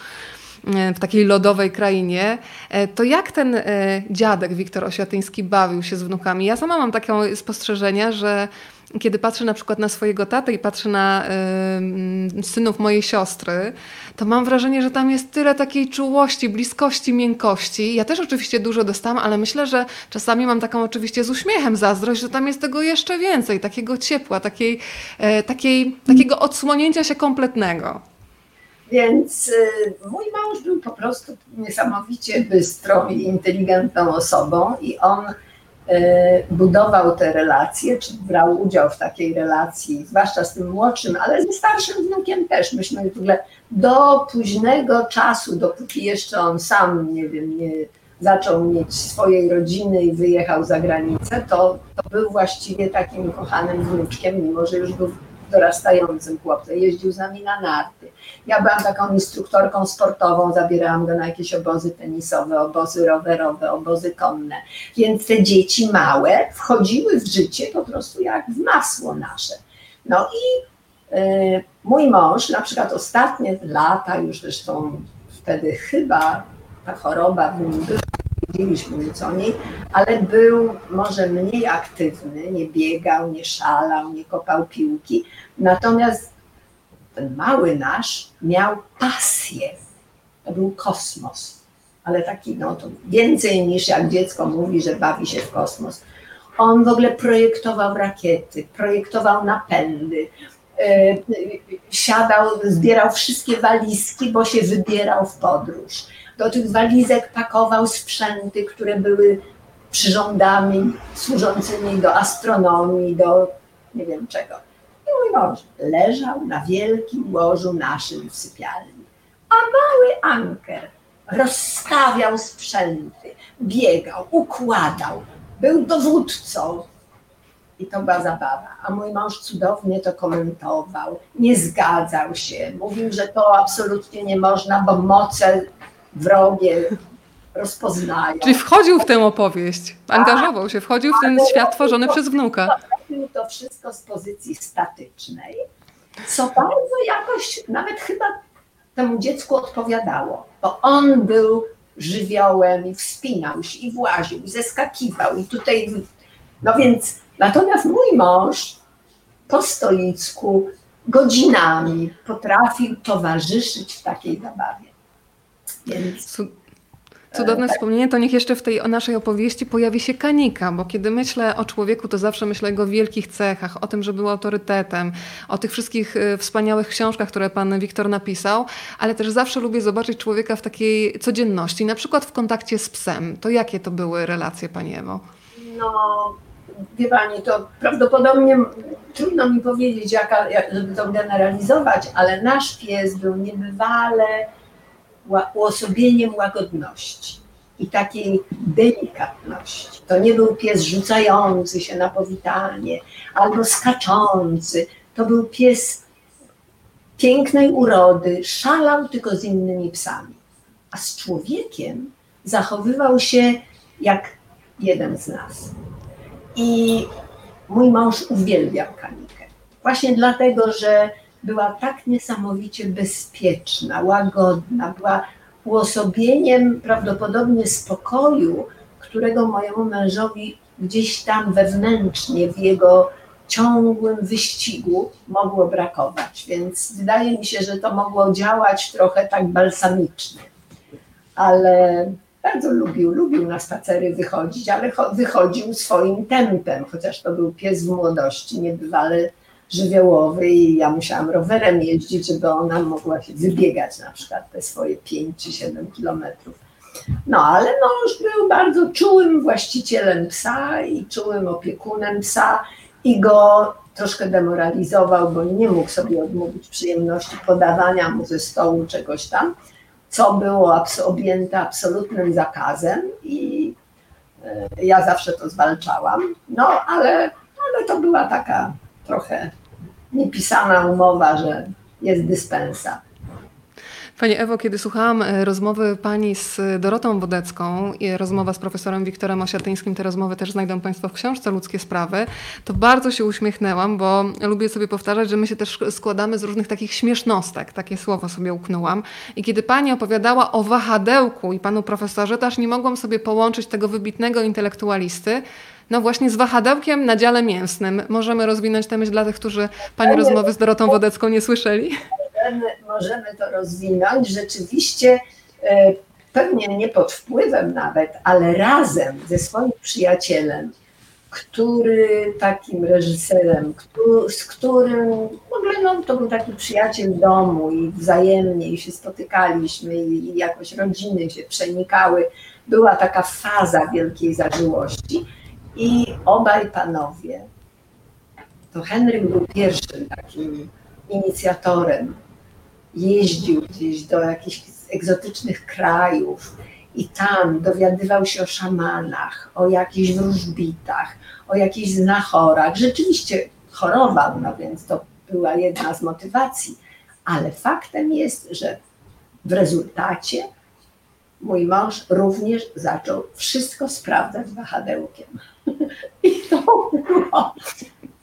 w takiej lodowej krainie, e, to jak ten e, dziadek Wiktor Osiatyński bawił się z wnukami? Ja sama mam takie spostrzeżenia, że kiedy patrzę na przykład na swojego tatę i patrzę na y, synów mojej siostry, to mam wrażenie, że tam jest tyle takiej czułości, bliskości, miękkości. Ja też oczywiście dużo dostałam, ale myślę, że czasami mam taką oczywiście z uśmiechem zazdrość, że tam jest tego jeszcze więcej, takiego ciepła, takiej, y, takiej, takiego odsłonięcia się kompletnego. Więc y, mój mąż był po prostu niesamowicie bystrą i inteligentną osobą i on E, budował te relacje, czy brał udział w takiej relacji, zwłaszcza z tym młodszym, ale ze starszym wnukiem też. Myśmy w ogóle do późnego czasu, dopóki jeszcze on sam, nie wiem, nie zaczął mieć swojej rodziny i wyjechał za granicę, to, to był właściwie takim kochanym wnuczkiem, mimo że już był dorastającym chłopcem, jeździł z nami na narty. Ja byłam taką instruktorką sportową, zabierałam go na jakieś obozy tenisowe, obozy rowerowe, obozy konne. Więc te dzieci małe wchodziły w życie po prostu jak w masło nasze. No i y, mój mąż, na przykład ostatnie lata, już zresztą wtedy chyba ta choroba w nim była, wiedzieliśmy nic o niej, ale był może mniej aktywny, nie biegał, nie szalał, nie kopał piłki. Natomiast ten mały nasz miał pasję. To był kosmos, ale taki, no to więcej niż jak dziecko mówi, że bawi się w kosmos. On w ogóle projektował rakiety, projektował napędy, e, siadał, zbierał wszystkie walizki, bo się wybierał w podróż do tych walizek pakował sprzęty, które były przyrządami służącymi do astronomii, do nie wiem czego. I mój mąż leżał na wielkim łożu naszym w sypialni, a mały Anker rozstawiał sprzęty, biegał, układał, był dowódcą. I to była zabawa. A mój mąż cudownie to komentował, nie zgadzał się, mówił, że to absolutnie nie można, bo moce wrogie rozpoznają. Czyli wchodził w tę opowieść, angażował się, wchodził w ten świat tworzony przez wnuka. Robił to wszystko z pozycji statycznej, co bardzo jakoś nawet chyba temu dziecku odpowiadało, bo on był żywiołem i wspinał się i właził i zeskakiwał i tutaj, no więc natomiast mój mąż po stoicku godzinami potrafił towarzyszyć w takiej zabawie. Więc Cudowne wspomnienie, to niech jeszcze w tej naszej opowieści pojawi się Kanika, bo kiedy myślę o człowieku, to zawsze myślę o jego wielkich cechach, o tym, że był autorytetem, o tych wszystkich y, wspaniałych książkach, które pan Wiktor napisał, ale też zawsze lubię zobaczyć człowieka w takiej codzienności, na przykład w kontakcie z psem. To jakie to były relacje, pani Ewo? No, wie pani, to prawdopodobnie trudno mi powiedzieć, jaka, żeby to generalizować, ale nasz pies był niebywale uosobieniem łagodności i takiej delikatności. To nie był pies rzucający się na powitanie albo skaczący. To był pies pięknej urody, szalał tylko z innymi psami. A z człowiekiem zachowywał się jak jeden z nas. I mój mąż uwielbiał Kanikę. Właśnie dlatego, że była tak niesamowicie bezpieczna, łagodna, była uosobieniem prawdopodobnie spokoju, którego mojemu mężowi gdzieś tam wewnętrznie w jego ciągłym wyścigu mogło brakować. Więc wydaje mi się, że to mogło działać trochę tak balsamicznie. Ale bardzo lubił, lubił na spacery wychodzić, ale wychodził swoim tempem, chociaż to był pies w młodości, niebywale żywiołowy i ja musiałam rowerem jeździć, żeby ona mogła się wybiegać na przykład te swoje 5 czy 7 kilometrów. No ale mąż był bardzo czułym właścicielem psa i czułym opiekunem psa i go troszkę demoralizował, bo nie mógł sobie odmówić przyjemności podawania mu ze stołu czegoś tam, co było objęte absolutnym zakazem i e, ja zawsze to zwalczałam. No ale, ale to była taka trochę niepisana umowa, że jest dyspensa. Pani Ewo, kiedy słuchałam e, rozmowy Pani z Dorotą Wodecką i rozmowa z profesorem Wiktorem Osiatyńskim, te rozmowy też znajdą Państwo w książce Ludzkie Sprawy, to bardzo się uśmiechnęłam, bo lubię sobie powtarzać, że my się też składamy z różnych takich śmiesznostek, takie słowo sobie uknęłam. I kiedy Pani opowiadała o wahadełku i Panu profesorze, to aż nie mogłam sobie połączyć tego wybitnego intelektualisty no właśnie z wahadełkiem na dziale mięsnym. Możemy rozwinąć tę myśl dla tych, którzy Pani rozmowy z Dorotą Wodecką nie słyszeli? Możemy, możemy to rozwinąć. Rzeczywiście e, pewnie nie pod wpływem nawet, ale razem ze swoim przyjacielem, który takim reżyserem, z którym w ogóle no, to był taki przyjaciel domu i wzajemnie i się spotykaliśmy i jakoś rodziny się przenikały. Była taka faza wielkiej zażyłości i obaj panowie, to Henryk był pierwszym takim inicjatorem, jeździł gdzieś do jakichś egzotycznych krajów i tam dowiadywał się o szamanach, o jakichś wróżbitach, o jakichś znachorach. Rzeczywiście chorował, no więc to była jedna z motywacji, ale faktem jest, że w rezultacie mój mąż również zaczął wszystko sprawdzać wahadełkiem. I to było.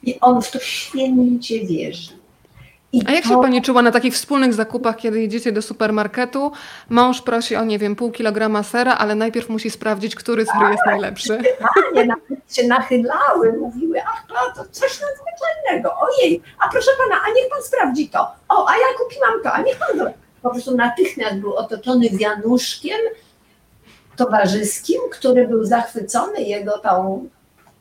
I on w to święcie wierzy. I A jak to... się Pani czuła na takich wspólnych zakupach, kiedy jedziecie do supermarketu? Mąż prosi o, nie wiem, pół kilograma sera, ale najpierw musi sprawdzić, który ser jest najlepszy. Panie nawet się nachylały, mówiły, ach, to, to coś nadzwyczajnego, ojej, a proszę Pana, a niech Pan sprawdzi to, o, a ja kupiłam to, a niech Pan po prostu natychmiast był otoczony wianuszkiem towarzyskim, który był zachwycony jego tą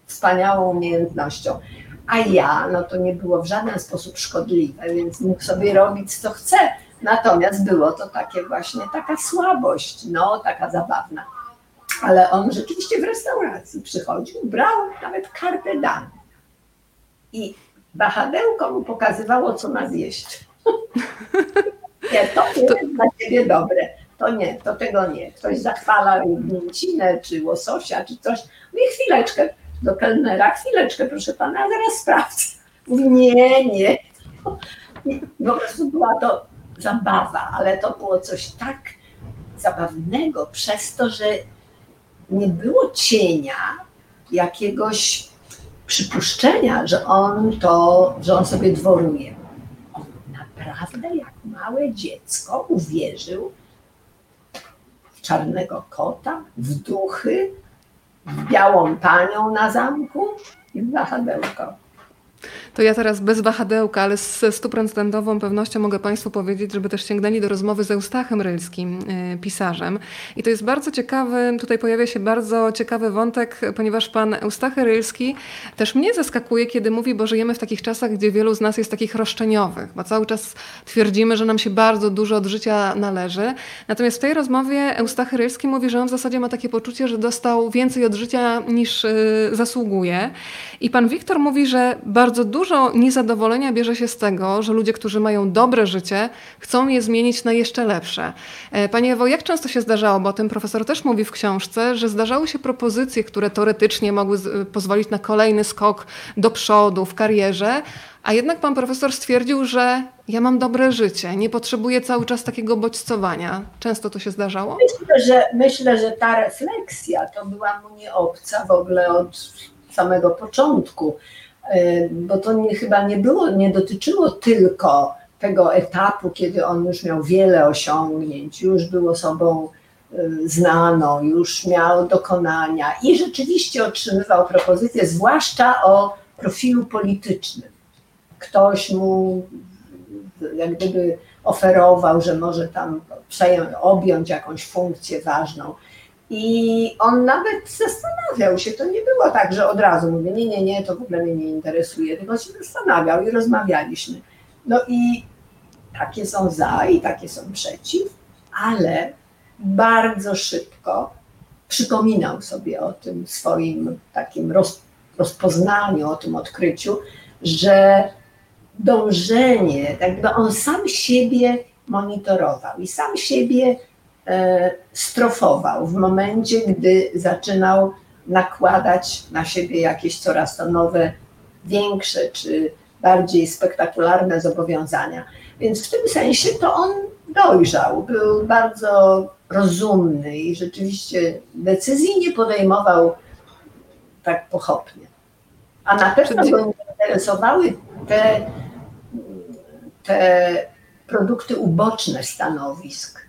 wspaniałą umiejętnością. A ja, no to nie było w żaden sposób szkodliwe, więc mógł sobie robić co chce. Natomiast było to takie właśnie taka słabość, no taka zabawna. Ale on rzeczywiście w restauracji przychodził, brał nawet kartę danych. I wahadełko mu pokazywało, co ma zjeść. Nie, to jest dla ciebie dobre. To nie, to tego nie. Ktoś zachwala mięcinę, czy łososia, czy coś. No i chwileczkę, do kelnera, chwileczkę proszę pana, zaraz sprawdzę. Mówi, nie, nie. Po prostu była to zabawa, ale to było coś tak zabawnego przez to, że nie było cienia jakiegoś przypuszczenia, że on to, że on sobie dworuje. On naprawdę jak małe dziecko uwierzył w czarnego kota, w duchy, w białą panią na zamku i w wahadełko. To ja teraz bez wahadełka, ale z stuprocentową pewnością mogę Państwu powiedzieć, żeby też sięgnęli do rozmowy z Eustachem Rylskim, y, pisarzem. I to jest bardzo ciekawy, tutaj pojawia się bardzo ciekawy wątek, ponieważ pan Eustachy Rylski też mnie zaskakuje, kiedy mówi, bo żyjemy w takich czasach, gdzie wielu z nas jest takich roszczeniowych, bo cały czas twierdzimy, że nam się bardzo dużo od życia należy. Natomiast w tej rozmowie Eustachy Rylski mówi, że on w zasadzie ma takie poczucie, że dostał więcej od życia niż y, zasługuje. I pan Wiktor mówi, że bardzo dużo niezadowolenia bierze się z tego, że ludzie, którzy mają dobre życie, chcą je zmienić na jeszcze lepsze. E, Panie Ewo, jak często się zdarzało, bo o tym profesor też mówi w książce, że zdarzały się propozycje, które teoretycznie mogły pozwolić na kolejny skok do przodu w karierze, a jednak pan profesor stwierdził, że ja mam dobre życie, nie potrzebuję cały czas takiego bodźcowania. Często to się zdarzało? Myślę, że, myślę, że ta refleksja to była mu nie obca w ogóle od samego początku. E, bo to nie, chyba nie było, nie dotyczyło tylko tego etapu, kiedy on już miał wiele osiągnięć, już był osobą e, znaną, już miał dokonania i rzeczywiście otrzymywał propozycje, zwłaszcza o profilu politycznym. Ktoś mu jak gdyby oferował, że może tam objąć jakąś funkcję ważną. I on nawet zastanawiał się, to nie było tak, że od razu mówię, nie, nie, nie, to w ogóle mnie nie interesuje, tylko się zastanawiał i rozmawialiśmy. No i takie są za i takie są przeciw, ale bardzo szybko przypominał sobie o tym swoim takim roz, rozpoznaniu, o tym odkryciu, że dążenie, jakby on sam siebie monitorował i sam siebie strofował w momencie, gdy zaczynał nakładać na siebie jakieś coraz to nowe, większe czy bardziej spektakularne zobowiązania. Więc w tym sensie to on dojrzał, był bardzo rozumny i rzeczywiście decyzji nie podejmował tak pochopnie. A na pewno go interesowały te, te produkty uboczne stanowisk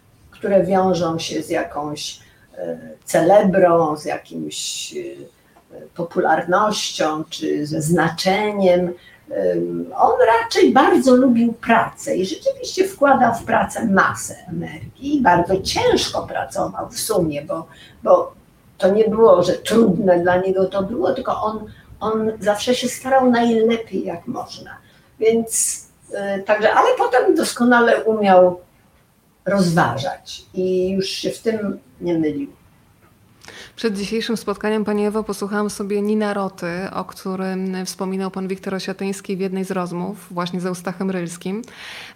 które wiążą się z jakąś e, celebrą, z jakimś e, popularnością czy ze znaczeniem. On raczej bardzo lubił pracę i rzeczywiście wkładał w pracę masę energii bardzo ciężko pracował w sumie, bo, bo to nie było, że trudne dla niego to było, tylko on, on zawsze się starał najlepiej jak można. Więc e, także, ale potem doskonale umiał rozważać i już się w tym nie mylił. Przed dzisiejszym spotkaniem, Pani Ewo, posłuchałam sobie Nina Roty, o którym wspominał Pan Wiktor Osiatyński w jednej z rozmów, właśnie z Eustachem Rylskim,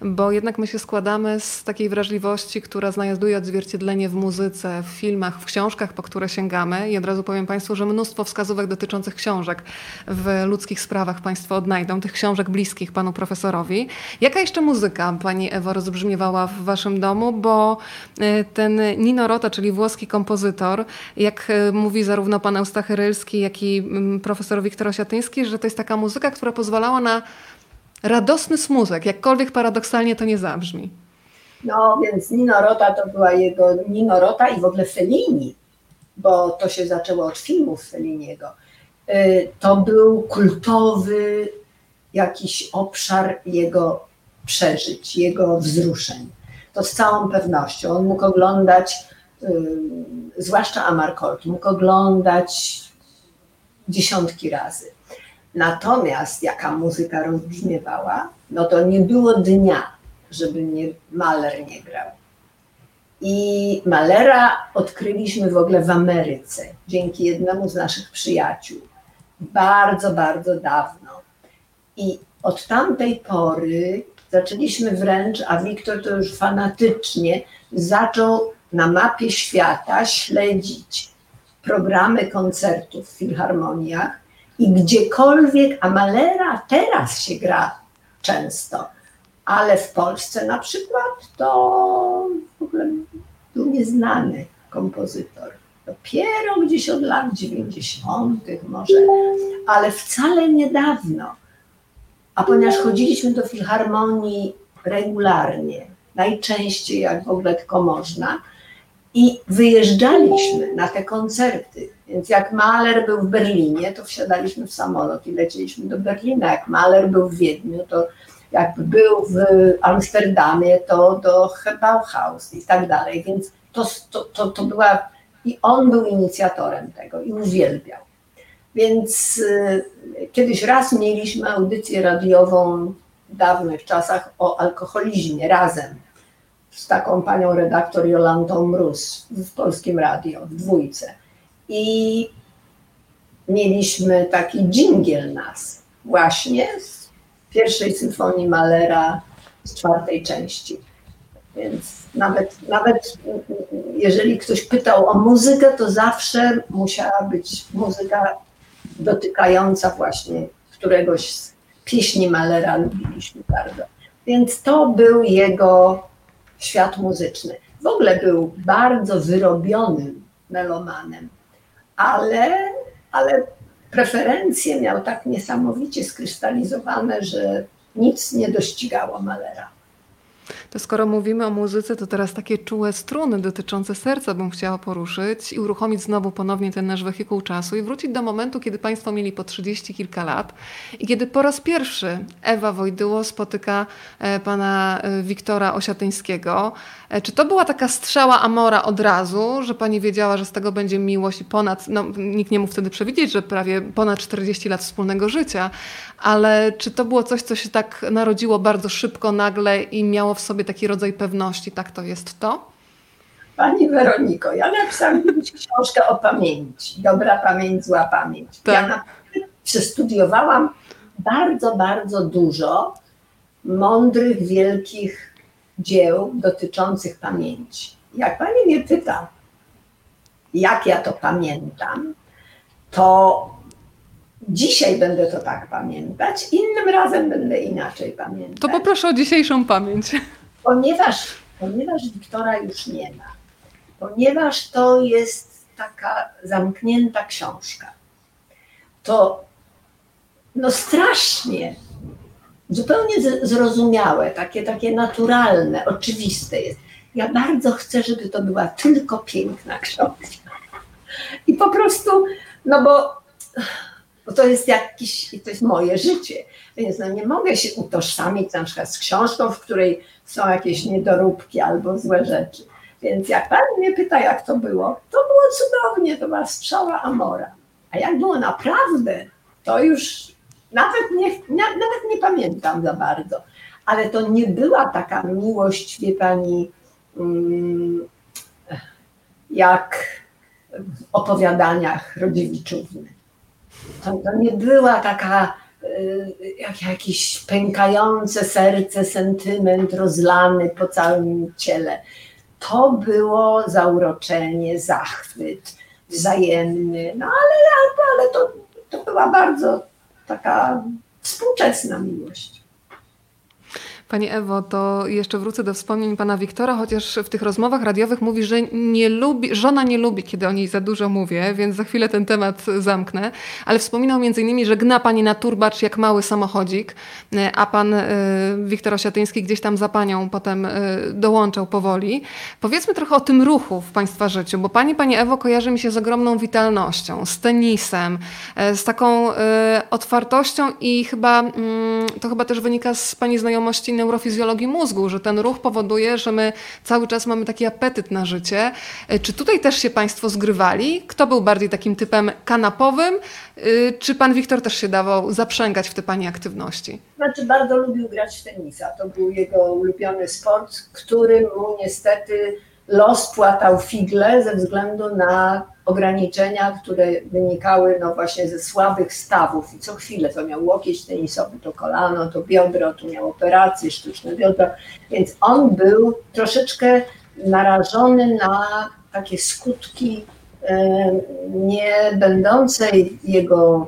bo jednak my się składamy z takiej wrażliwości, która znajduje odzwierciedlenie w muzyce, w filmach, w książkach, po które sięgamy i od razu powiem Państwu, że mnóstwo wskazówek dotyczących książek w ludzkich sprawach Państwo odnajdą, tych książek bliskich Panu Profesorowi. Jaka jeszcze muzyka Pani Ewo rozbrzmiewała w Waszym domu, bo y, ten Nino Rota, czyli włoski kompozytor, jak mówi zarówno pan Eustachy Rylski, jak i mm, profesor Wiktor Osiatyński, że to jest taka muzyka, która pozwalała na radosny smutek, jakkolwiek paradoksalnie to nie zabrzmi. No więc Nino Rota to była jego, Nino Rota i w ogóle Fellini, bo to się zaczęło od filmów Felliniego. E, to był kultowy jakiś obszar jego przeżyć, jego wzruszeń. To z całą pewnością. On mógł oglądać zwłaszcza Amarcord, mógł oglądać dziesiątki razy. Natomiast jaka muzyka rozbrzmiewała, no to nie było dnia, żeby nie, Mahler nie grał. I Malera odkryliśmy w ogóle w Ameryce, dzięki jednemu z naszych przyjaciół. Bardzo, bardzo dawno. I od tamtej pory zaczęliśmy wręcz, a Wiktor to już fanatycznie zaczął na mapie świata śledzić programy koncertów w filharmoniach I gdziekolwiek, a Malera teraz się gra często, ale w Polsce na przykład to w ogóle był nieznany kompozytor. Dopiero gdzieś od lat 90. może, ale wcale niedawno. A ponieważ chodziliśmy do filharmonii regularnie, najczęściej jak w ogóle tylko można, i wyjeżdżaliśmy na te koncerty. Więc jak Mahler był w Berlinie, to wsiadaliśmy w samolot i lecieliśmy do Berlina. Jak Mahler był w Wiedniu, to jakby był w Amsterdamie, to do Bauhaus i tak dalej. Więc to, to, to, to była. I on był inicjatorem tego i uwielbiał. Więc y, kiedyś raz mieliśmy audycję radiową w dawnych czasach o alkoholizmie razem z taką panią redaktor Jolantą Mróz w Polskim Radio, w dwójce. I mieliśmy taki dżingiel nas właśnie z pierwszej symfonii Malera z czwartej części. Więc nawet, nawet jeżeli ktoś pytał o muzykę, to zawsze musiała być muzyka dotykająca właśnie któregoś z pieśni Malera, lubiliśmy bardzo. Więc to był jego świat muzyczny. W ogóle był bardzo wyrobionym melomanem, ale, ale preferencje miał tak niesamowicie skrystalizowane, że nic nie dościgało Malera. To skoro mówimy o muzyce, to teraz takie czułe struny dotyczące serca bym chciała poruszyć i uruchomić znowu ponownie ten nasz wehikuł czasu i wrócić do momentu, kiedy Państwo mieli po 30 kilka lat i kiedy po raz pierwszy Ewa Wojdyło spotyka e, pana e, Wiktora Osiatyńskiego. E, czy to była taka strzała Amora od razu, że pani wiedziała, że z tego będzie miłość i ponad, no nikt nie mógł wtedy przewidzieć, że prawie ponad 40 lat wspólnego życia, ale czy to było coś, co się tak narodziło bardzo szybko, nagle i miało w sobie taki rodzaj pewności, tak to jest to? Pani Weroniko, ja napisałam książkę o pamięci. Dobra pamięć, zła pamięć. Tak. Ja przestudiowałam bardzo, bardzo dużo mądrych, wielkich dzieł dotyczących pamięci. Jak pani mnie pyta, jak ja to pamiętam, to dzisiaj będę to tak pamiętać, innym razem będę inaczej pamiętać. To poproszę o dzisiejszą pamięć. Ponieważ, ponieważ Wiktora już nie ma, ponieważ to jest taka zamknięta książka, to no strasznie, zupełnie zrozumiałe, takie, takie naturalne, oczywiste jest. Ja bardzo chcę, żeby to była tylko piękna książka. I po prostu, no bo bo to jest jakiś, to jest moje życie. Więc no nie mogę się utożsamić na przykład z książką, w której są jakieś niedoróbki albo złe rzeczy. Więc jak pan mnie pyta, jak to było, to było cudownie, to była strzała Amora. A jak było naprawdę, to już nawet nie, nawet nie pamiętam za bardzo. Ale to nie była taka miłość, wie pani, mm, jak w opowiadaniach Rodziewiczówny. To, to nie była taka y, jak jakieś pękające serce, sentyment rozlany po całym ciele. To było zauroczenie, zachwyt wzajemny, no ale, ale to, to była bardzo taka współczesna miłość. Pani Ewo, to jeszcze wrócę do wspomnień pana Wiktora, chociaż w tych rozmowach radiowych mówi, że nie lubi, żona nie lubi, kiedy o niej za dużo mówię, więc za chwilę ten temat zamknę. Ale wspominał między innymi, że gna pani na turbacz jak mały samochodzik, a pan y, Wiktor Osiatyński gdzieś tam za panią potem y, dołączał powoli. Powiedzmy trochę o tym ruchu w państwa życiu, bo pani, pani Ewo kojarzy mi się z ogromną witalnością, z tenisem, y, z taką otwartością i chyba mm, to chyba też wynika z pani znajomości neurofizjologii mózgu, że ten ruch powoduje, że my cały czas mamy taki apetyt na życie. E, czy tutaj też się Państwo zgrywali? Kto był bardziej takim typem kanapowym? E, czy Pan Wiktor też się dawał zaprzęgać w te Pani aktywności? Znaczy bardzo lubił grać w tenisa. To był jego ulubiony sport, który mu niestety los płatał figle ze względu na ograniczenia, które wynikały no właśnie ze słabych stawów. I co chwilę to miał łokieć tenisowy, to kolano, to biodro, to miał operację, sztuczne biodro, więc on był troszeczkę narażony na takie skutki nie będącej jego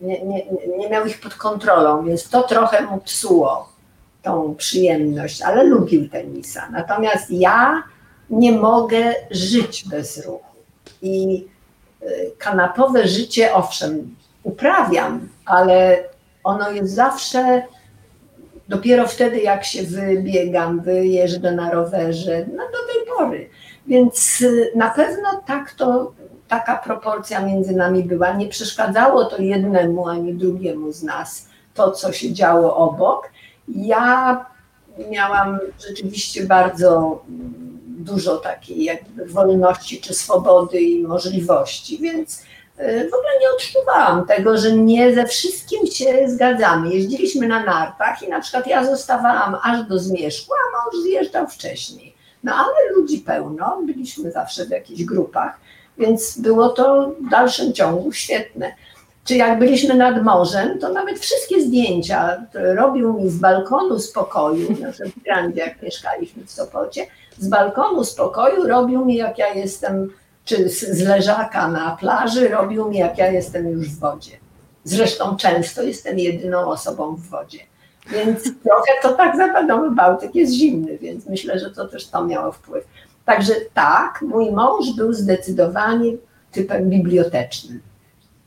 nie, nie, nie miał ich pod kontrolą, więc to trochę mu psuło tą przyjemność, ale lubił tenisa. Natomiast ja nie mogę żyć bez ruchu. I y, kanapowe życie, owszem, uprawiam, ale ono jest zawsze dopiero wtedy, jak się wybiegam, wyjeżdżę na rowerze, no do tej pory. Więc y, na pewno tak to, taka proporcja między nami była. Nie przeszkadzało to jednemu ani drugiemu z nas, to co się działo obok. Ja miałam rzeczywiście bardzo dużo takiej jakby wolności czy swobody i możliwości, więc y, w ogóle nie odczuwałam tego, że nie ze wszystkim się zgadzamy. Jeździliśmy na nartach i na przykład ja zostawałam aż do zmierzchu, a mąż zjeżdżał wcześniej. No ale ludzi pełno, byliśmy zawsze w jakichś grupach, więc było to w dalszym ciągu świetne. Czy jak byliśmy nad morzem, to nawet wszystkie zdjęcia robił mi z balkonu z pokoju, na przykład w Grandzie, jak mieszkaliśmy w Sopocie, z balkonu z pokoju robił mi, jak ja jestem, czy z leżaka na plaży, robił mi, jak ja jestem już w wodzie. Zresztą często jestem jedyną osobą w wodzie. Więc trochę to tak zapadło, Bałtyk jest zimny, więc myślę, że to też to miało wpływ. Także tak, mój mąż był zdecydowanie typem bibliotecznym,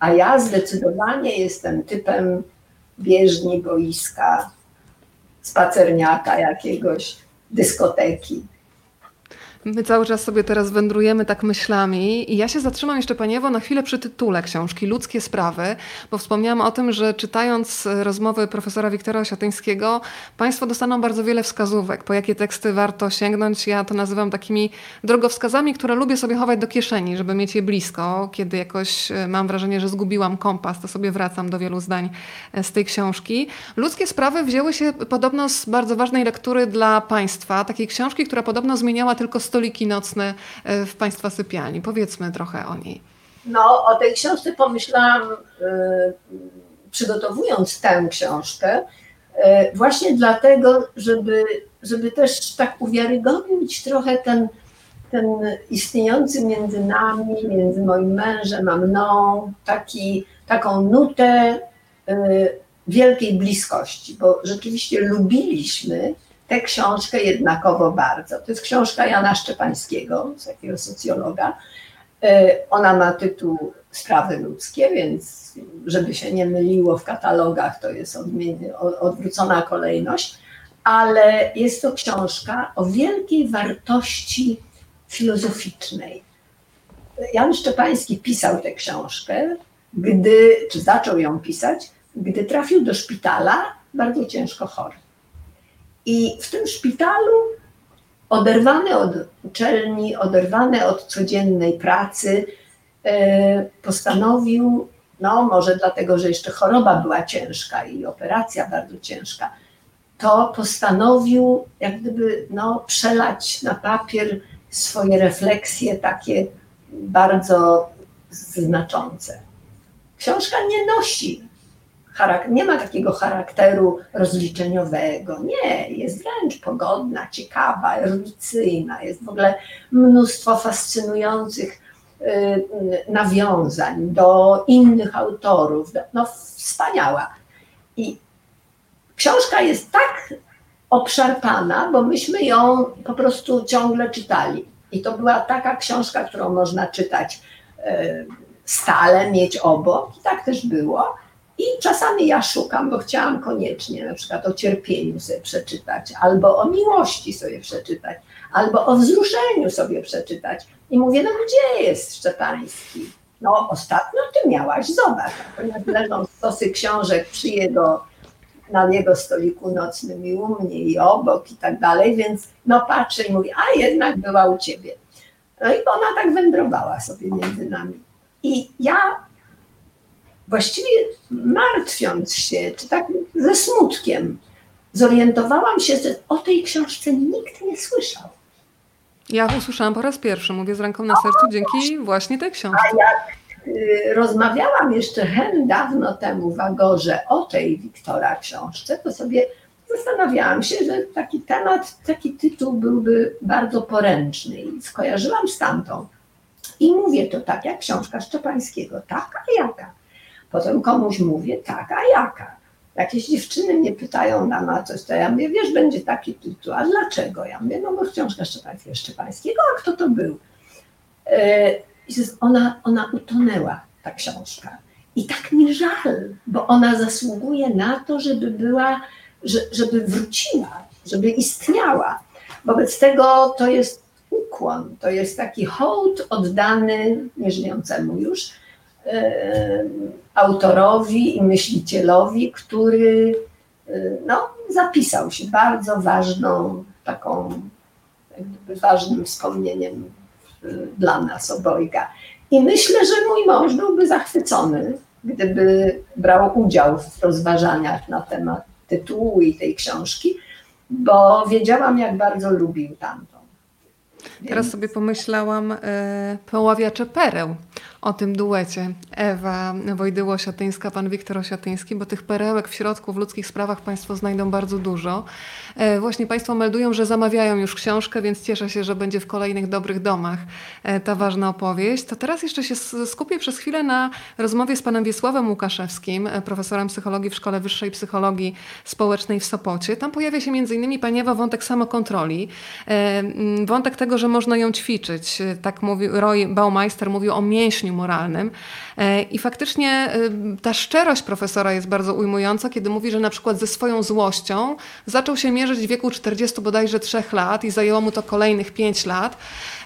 a ja zdecydowanie jestem typem bieżni, boiska, spacerniaka jakiegoś, dyskoteki. My cały czas sobie teraz wędrujemy tak myślami i ja się zatrzymam jeszcze Pani Ewo na chwilę przy tytule książki Ludzkie Sprawy, bo wspomniałam o tym, że czytając rozmowy profesora Wiktora Osiatyńskiego, Państwo dostaną bardzo wiele wskazówek, po jakie teksty warto sięgnąć. Ja to nazywam takimi drogowskazami, które lubię sobie chować do kieszeni, żeby mieć je blisko. Kiedy jakoś e, mam wrażenie, że zgubiłam kompas, to sobie wracam do wielu zdań e, z tej książki. Ludzkie Sprawy wzięły się podobno z bardzo ważnej lektury dla Państwa, takiej książki, która podobno zmieniała tylko stoliki nocne e, w Państwa sypialni. Powiedzmy trochę o niej. No, o tej książce pomyślałam, yy, przygotowując tę książkę, yy, właśnie dlatego, żeby, żeby też tak uwiarygodnić trochę ten, ten istniejący między nami, między moim mężem a mną, taki, taką nutę wielkiej bliskości, bo rzeczywiście lubiliśmy tę książkę jednakowo bardzo. To jest książka Jana Szczepańskiego, takiego socjologa. E, ona ma tytuł Sprawy ludzkie, więc żeby się nie myliło w katalogach, to jest odwrócona kolejność, ale jest to książka o wielkiej wartości filozoficznej. Jan Szczepański pisał tę książkę, gdy, czy zaczął ją pisać, gdy trafił do szpitala bardzo ciężko chory. I w tym szpitalu, oderwany od uczelni, oderwany od codziennej pracy, e, postanowił, no może dlatego, że jeszcze choroba była ciężka i operacja bardzo ciężka, to postanowił jak gdyby no, przelać na papier swoje refleksje takie bardzo znaczące. Książka nie nosi nie ma takiego charakteru rozliczeniowego. Nie, jest wręcz pogodna, ciekawa, erudycyjna. Jest w ogóle mnóstwo fascynujących y, nawiązań do innych autorów. No, wspaniała. I książka jest tak obszarpana, bo myśmy ją po prostu ciągle czytali. I to była taka książka, którą można czytać y, stale, mieć obok. I tak też było i czasami ja szukam, bo chciałam koniecznie na przykład o cierpieniu sobie przeczytać, albo o miłości sobie przeczytać, albo o wzruszeniu sobie przeczytać. I mówię, no gdzie jest Szczepański? No ostatnio ty miałaś, zobacz. Ponieważ leżą stosy książek przy jego, na jego stoliku nocnym i u mnie i obok i tak dalej, więc no patrzę i mówię, a jednak była u ciebie. No i ona tak wędrowała sobie między nami. I ja właściwie martwiąc się, czy tak ze smutkiem, zorientowałam się, że o tej książce nikt nie słyszał. Ja usłyszałam po raz pierwszy, mówię z ręką na sercu, dzięki właśnie tej książce. A jak y, rozmawiałam jeszcze hen dawno temu w Agorze o tej Wiktora książce, to sobie zastanawiałam się, że taki temat, taki tytuł byłby bardzo poręczny i skojarzyłam z tamtą. I mówię to tak jak książka Szczepańskiego, taka jaka Potem komuś mówię, tak, a jaka? Jakieś dziewczyny mnie pytają, na coś, to ja mówię, wiesz, będzie taki tytuł, a dlaczego? Ja mówię, no bo książka Szczepańskiego, Szczepańskiego, a kto to był? E, I ona, ona utonęła, ta książka. I tak mi żal, bo ona zasługuje na to, żeby była, żeby wróciła, żeby istniała. Wobec tego to jest ukłon, to jest taki hołd oddany nieżyjącemu już autorowi i myślicielowi, który e, no, zapisał się bardzo ważną, taką ważnym wspomnieniem e, dla nas obojga. I myślę, że mój mąż byłby zachwycony, gdyby brał udział w rozważaniach na temat tytułu i tej książki, bo wiedziałam, jak bardzo lubił tamtą. Teraz sobie pomyślałam, e, poławiacze pereł o tym duecie. Ewa Wojdyło-Osiatyńska, pan Wiktor Osiatyński, bo tych perełek w środku w ludzkich sprawach Państwo znajdą bardzo dużo. E, właśnie Państwo meldują, że zamawiają już książkę, więc cieszę się, że będzie w kolejnych dobrych domach e, ta ważna opowieść. To teraz jeszcze się skupię przez chwilę na rozmowie z panem Wiesławem Łukaszewskim, e, profesorem psychologii w Szkole Wyższej Psychologii Społecznej w Sopocie. Tam pojawia się między innymi pani Ewa wątek samokontroli, wątek tego, że można ją ćwiczyć. Tak mówił Roy Baumeister, mówił o mięśniu moralnym. I faktycznie ta szczerość profesora jest bardzo ujmująca, kiedy mówi, że na przykład ze swoją złością zaczął się mierzyć w wieku 40 bodajże 3 lat i zajęło mu to kolejnych 5 lat.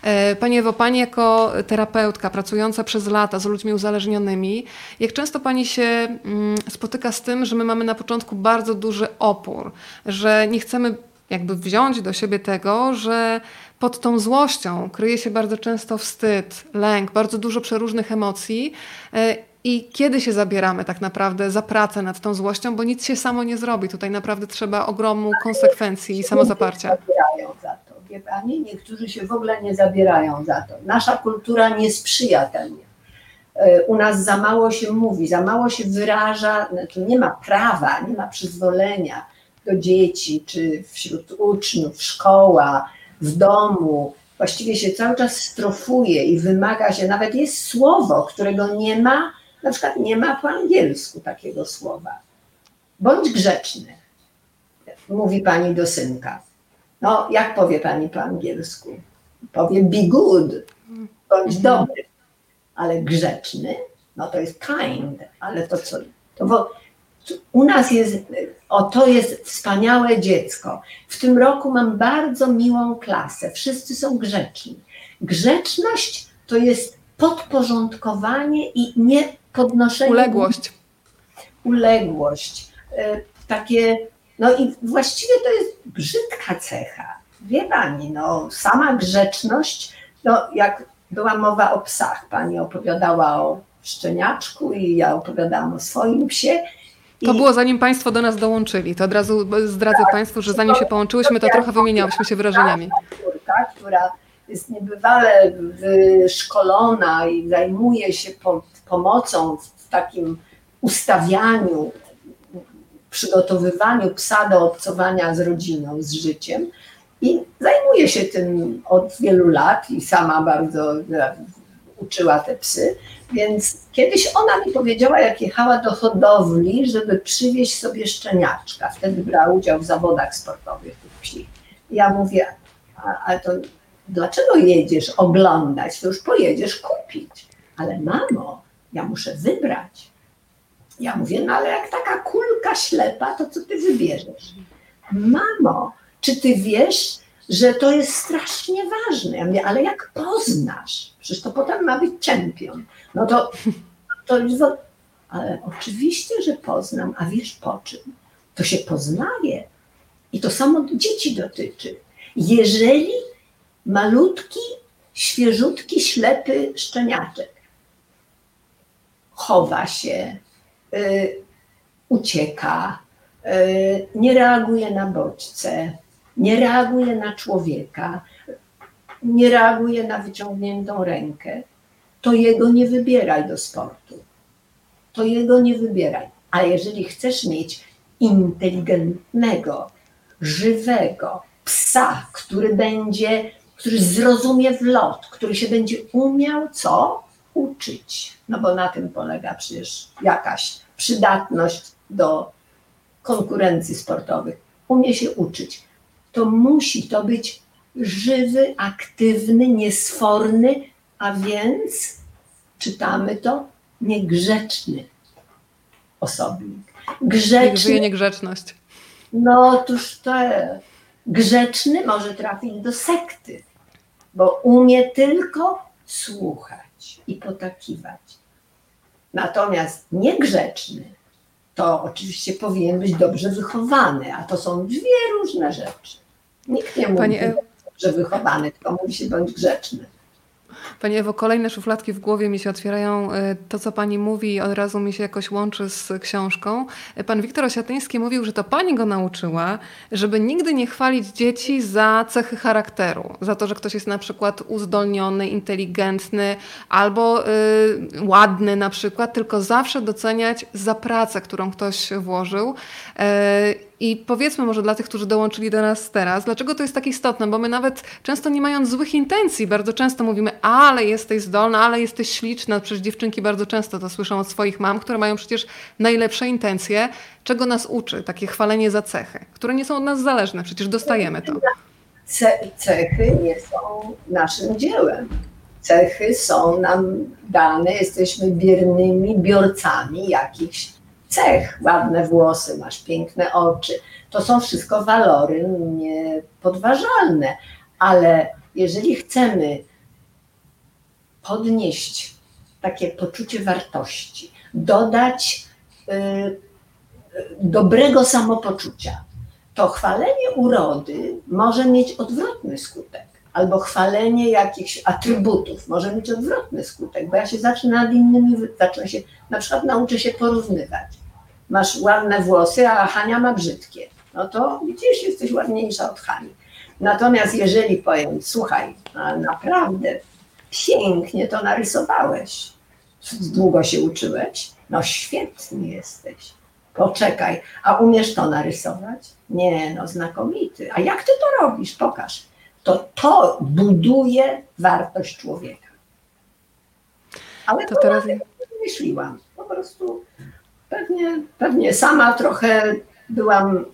E, pani Ewo, Pani jako terapeutka pracująca przez lata z ludźmi uzależnionymi, jak często Pani się mm, spotyka z tym, że my mamy na początku bardzo duży opór, że nie chcemy jakby wziąć do siebie tego, że pod tą złością kryje się bardzo często wstyd, lęk, bardzo dużo przeróżnych emocji e, i kiedy się zabieramy tak naprawdę za pracę nad tą złością, bo nic się samo nie zrobi. Tutaj naprawdę trzeba ogromu konsekwencji i samozaparcia. Za to, Pani? Niektórzy się w ogóle nie zabierają za to. Nasza kultura nie sprzyja temu. E, u nas za mało się mówi, za mało się wyraża, znaczy nie ma prawa, nie ma przyzwolenia do dzieci, czy wśród uczniów, szkoła, w domu. Właściwie się cały czas strofuje i wymaga się, nawet jest słowo, którego nie ma, na przykład nie ma po angielsku takiego słowa. Bądź grzeczny, mówi pani do synka. No, jak powie pani po angielsku? Powie be good, bądź mhm. dobry, ale grzeczny, no to jest kind, ale to co? To u nas jest, o to jest wspaniałe dziecko. W tym roku mam bardzo miłą klasę, wszyscy są grzeczni. Grzeczność to jest podporządkowanie i nie podnoszenie. Uległość. Uległość. E, takie, no i właściwie to jest brzydka cecha. Wie pani, no sama grzeczność, no jak była mowa o psach, pani opowiadała o szczeniaczku i ja opowiadałam o swoim psie. To było zanim Państwo do nas dołączyli. To od razu zdradzę Państwu, że zanim się połączyłyśmy, to trochę wymieniałyśmy się wyrażeniami. Która jest niebywale wyszkolona i zajmuje się pomocą w takim ustawianiu, przygotowywaniu psa do obcowania z rodziną, z życiem. I zajmuje się tym od wielu lat i sama bardzo uczyła te psy. Więc kiedyś ona mi powiedziała, jak jechała do hodowli, żeby przywieźć sobie szczeniaczka. Wtedy brała udział w zawodach sportowych tych psi. Ja mówię, ale to dlaczego jedziesz oglądać? To już pojedziesz kupić. Ale mamo, ja muszę wybrać. Ja mówię, no ale jak taka kulka ślepa, to co ty wybierzesz? Mamo, czy ty wiesz, że to jest strasznie ważne? Ja mówię, ale jak poznasz? Przecież to potem ma być czempion. No to, to ale oczywiście, że poznam, a wiesz po czym? To się poznaje. I to samo dzieci dotyczy. Jeżeli malutki, świeżutki, ślepy szczeniaczek chowa się, y, ucieka, y, nie reaguje na bodźce, nie reaguje na człowieka, nie reaguje na wyciągniętą rękę, to jego nie wybieraj do sportu. To jego nie wybieraj. A jeżeli chcesz mieć inteligentnego, żywego psa, który będzie, który zrozumie wlot, który się będzie umiał co? uczyć, no bo na tym polega przecież jakaś przydatność do konkurencji sportowych. Umie się uczyć. To musi to być żywy, aktywny, niesforny, a więc czytamy to niegrzeczny osobnik. Grzeczny. żyje niegrzeczność. No otóż to grzeczny może trafić do sekty, bo umie tylko słuchać i potakiwać. Natomiast niegrzeczny to oczywiście powinien być dobrze wychowany, a to są dwie różne rzeczy. Nikt nie mówi, Pani... że wychowany, tylko mówi się bądź grzeczny. Pani Ewo, kolejne szufladki w głowie mi się otwierają. E, to, co Pani mówi, od razu mi się jakoś łączy z książką. E, pan Wiktor Osiatyński mówił, że to Pani go nauczyła, żeby nigdy nie chwalić dzieci za cechy charakteru. Za to, że ktoś jest na przykład uzdolniony, inteligentny albo y, ładny na przykład, tylko zawsze doceniać za pracę, którą ktoś włożył. Y, i powiedzmy może dla tych, którzy dołączyli do nas teraz, dlaczego to jest tak istotne, bo my nawet często nie mając złych intencji, bardzo często mówimy, ale jesteś zdolna, ale jesteś śliczna. Przecież dziewczynki bardzo często to słyszą od swoich mam, które mają przecież najlepsze intencje. Czego nas uczy takie chwalenie za cechy, które nie są od nas zależne, przecież dostajemy to. Ce cechy nie są naszym dziełem. Cechy są nam dane, jesteśmy biernymi biorcami jakichś cech, ładne włosy, masz piękne oczy. To są wszystko walory niepodważalne, ale jeżeli chcemy podnieść takie poczucie wartości, dodać y, dobrego samopoczucia, to chwalenie urody może mieć odwrotny skutek. Albo chwalenie jakichś atrybutów może mieć odwrotny skutek, bo ja się zacznę nad innymi, zacznę się, na przykład nauczę się porównywać masz ładne włosy, a Hania ma brzydkie. No to widzisz, jesteś ładniejsza od Hani. Natomiast jeżeli powiem, słuchaj, naprawdę pięknie to narysowałeś, długo się uczyłeś, no świetny jesteś. Poczekaj, a umiesz to narysować? Nie, no znakomity. A jak ty to robisz? Pokaż. To to buduje wartość człowieka. Ale to, teraz myśliłam. Po prostu Pewnie, pewnie sama trochę byłam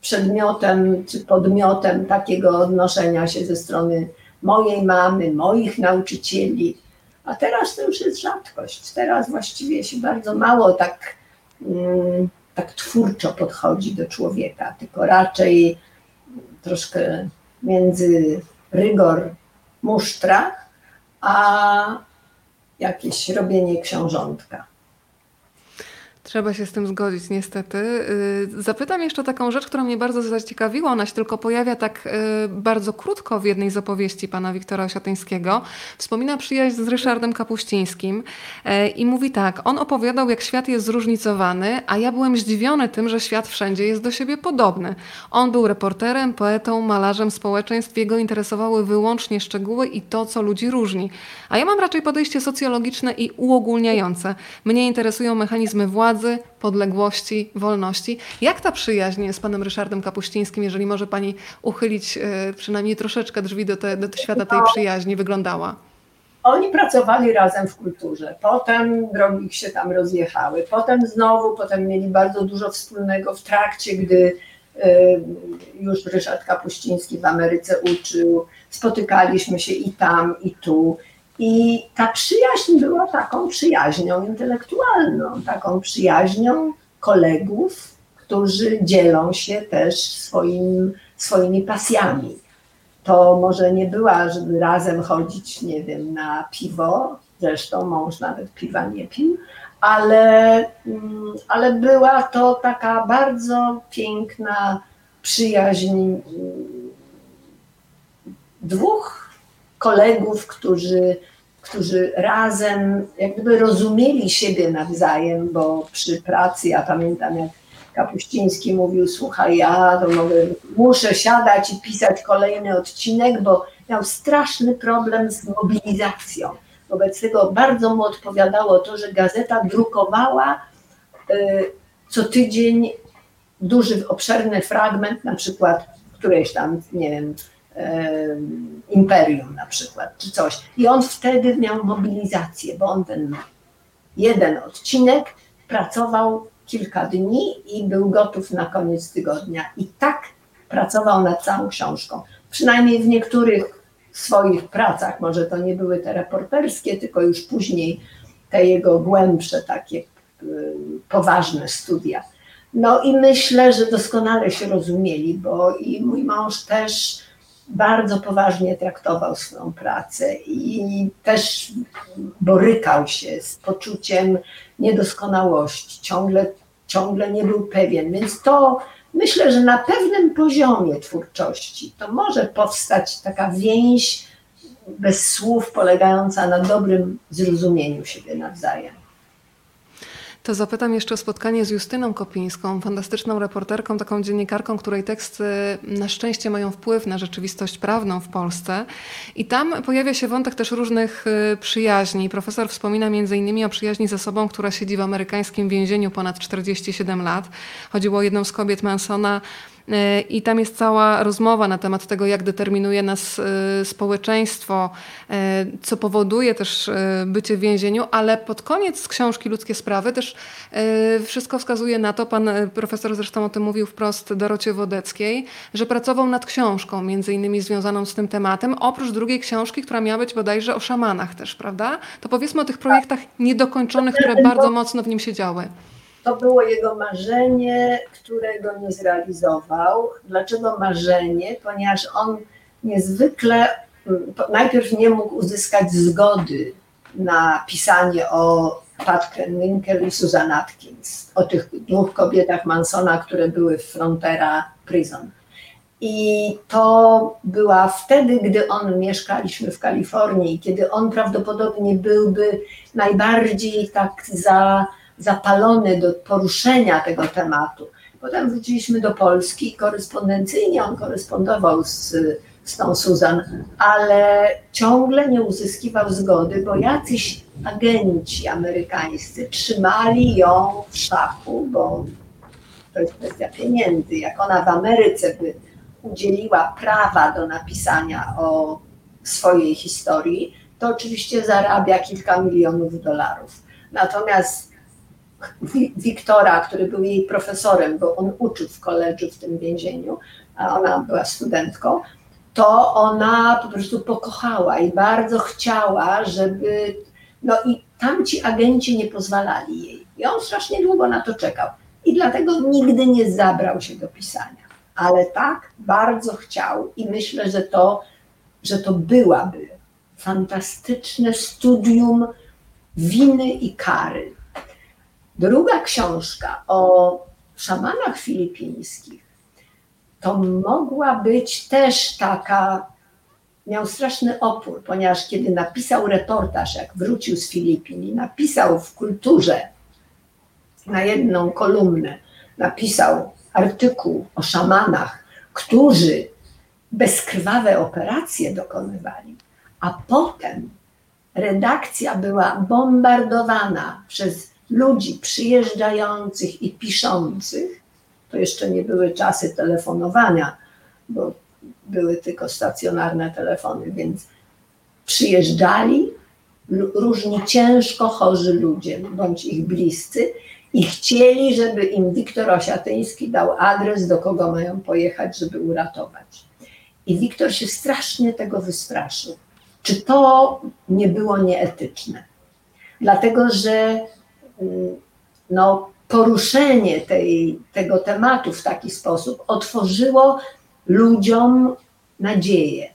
przedmiotem czy podmiotem takiego odnoszenia się ze strony mojej mamy, moich nauczycieli. A teraz to już jest rzadkość. Teraz właściwie się bardzo mało tak, mm, tak twórczo podchodzi do człowieka, tylko raczej troszkę między rygor musztra, a jakieś robienie książątka. Trzeba się z tym zgodzić, niestety. Y, zapytam jeszcze taką rzecz, która mnie bardzo zaciekawiła. Ona się tylko pojawia tak y, bardzo krótko w jednej z opowieści pana Wiktora Osiatyńskiego. Wspomina przyjaźń z Ryszardem Kapuścińskim y, i mówi tak. On opowiadał, jak świat jest zróżnicowany, a ja byłem zdziwiony tym, że świat wszędzie jest do siebie podobny. On był reporterem, poetą, malarzem społeczeństw. Jego interesowały wyłącznie szczegóły i to, co ludzi różni. A ja mam raczej podejście socjologiczne i uogólniające. Mnie interesują mechanizmy władzy, władzy, podległości, wolności. Jak ta przyjaźń z panem Ryszardem Kapuścińskim, jeżeli może pani uchylić e, przynajmniej troszeczkę drzwi do, te, do świata tej przyjaźni, wyglądała? Oni pracowali razem w kulturze, potem drogi się tam rozjechały, potem znowu, potem mieli bardzo dużo wspólnego w trakcie, gdy e, już Ryszard Kapuściński w Ameryce uczył, spotykaliśmy się i tam, i tu. I ta przyjaźń była taką przyjaźnią intelektualną, taką przyjaźnią kolegów, którzy dzielą się też swoim, swoimi pasjami. To może nie była, żeby razem chodzić, nie wiem, na piwo, zresztą mąż nawet piwa nie pił, ale, mm, ale była to taka bardzo piękna przyjaźń mm, dwóch kolegów, którzy którzy razem jak gdyby rozumieli siebie nawzajem, bo przy pracy, ja pamiętam jak Kapuściński mówił, słuchaj, ja to mogę, muszę siadać i pisać kolejny odcinek, bo miał straszny problem z mobilizacją. Wobec tego bardzo mu odpowiadało to, że gazeta drukowała y, co tydzień duży, obszerny fragment, na przykład którejś tam, nie wiem, imperium na przykład, czy coś. I on wtedy miał mobilizację, bo on ten jeden odcinek pracował kilka dni i był gotów na koniec tygodnia. I tak pracował nad całą książką. Przynajmniej w niektórych swoich pracach, może to nie były te reporterskie, tylko już później te jego głębsze, takie poważne studia. No i myślę, że doskonale się rozumieli, bo i mój mąż też bardzo poważnie traktował swoją pracę i też borykał się z poczuciem niedoskonałości, ciągle, ciągle nie był pewien. Więc to myślę, że na pewnym poziomie twórczości to może powstać taka więź bez słów, polegająca na dobrym zrozumieniu siebie nawzajem. To zapytam jeszcze o spotkanie z Justyną Kopińską, fantastyczną reporterką, taką dziennikarką, której teksty na szczęście mają wpływ na rzeczywistość prawną w Polsce. I tam pojawia się wątek też różnych y, przyjaźni. Profesor wspomina innymi o przyjaźni ze sobą, która siedzi w amerykańskim więzieniu ponad 47 lat. Chodziło o jedną z kobiet Mansona, i tam jest cała rozmowa na temat tego, jak determinuje nas y, społeczeństwo, y, co powoduje też y, bycie w więzieniu, ale pod koniec książki Ludzkie Sprawy też wszystko wskazuje na to, pan profesor zresztą o tym mówił wprost Dorocie Wodeckiej, że pracował nad książką, między innymi związaną z tym tematem, oprócz drugiej książki, która miała być bodajże o szamanach też, prawda? To powiedzmy o tych projektach niedokończonych, które bardzo mocno w nim siedziały. To było jego marzenie, którego nie zrealizował. Dlaczego marzenie? Ponieważ on niezwykle mm, najpierw nie mógł uzyskać zgody na pisanie o Pat Winkel i Susan Atkins, o tych dwóch kobietach Mansona, które były w Frontera Prison. I to była wtedy, gdy on mieszkaliśmy w Kalifornii, kiedy on prawdopodobnie byłby najbardziej tak za zapalony do poruszenia tego tematu. Potem wróciliśmy do Polski i korespondencyjnie on korespondował z, z tą Suzan, ale ciągle nie uzyskiwał zgody, bo jacyś agenci amerykańscy trzymali ją w szachu, bo to jest kwestia pieniędzy. Jak ona w Ameryce by udzieliła prawa do napisania o swojej historii, to oczywiście zarabia kilka milionów dolarów. Natomiast Wiktora, który był jej profesorem, bo on uczył w koledżu w tym więzieniu, a ona była studentką, to ona po prostu pokochała i bardzo chciała, żeby. No i tamci agenci nie pozwalali jej. I on strasznie długo na to czekał. I dlatego nigdy nie zabrał się do pisania. Ale tak bardzo chciał i myślę, że to, że to byłaby fantastyczne studium winy i kary Druga książka o szamanach filipińskich to mogła być też taka, miał straszny opór, ponieważ kiedy napisał reportaż, jak wrócił z Filipin i napisał w kulturze na jedną kolumnę, napisał artykuł o szamanach, którzy bezkrwawe operacje dokonywali, a potem redakcja była bombardowana przez ludzi przyjeżdżających i piszących, to jeszcze nie były czasy telefonowania, bo były tylko stacjonarne telefony, więc przyjeżdżali różni ciężko chorzy ludzie, bądź ich bliscy i chcieli, żeby im Wiktor Osiatyński dał adres, do kogo mają pojechać, żeby uratować. I Wiktor się strasznie tego wystraszył. Czy to nie było nieetyczne? Dlatego, że no, poruszenie tej, tego tematu w taki sposób otworzyło ludziom nadzieję.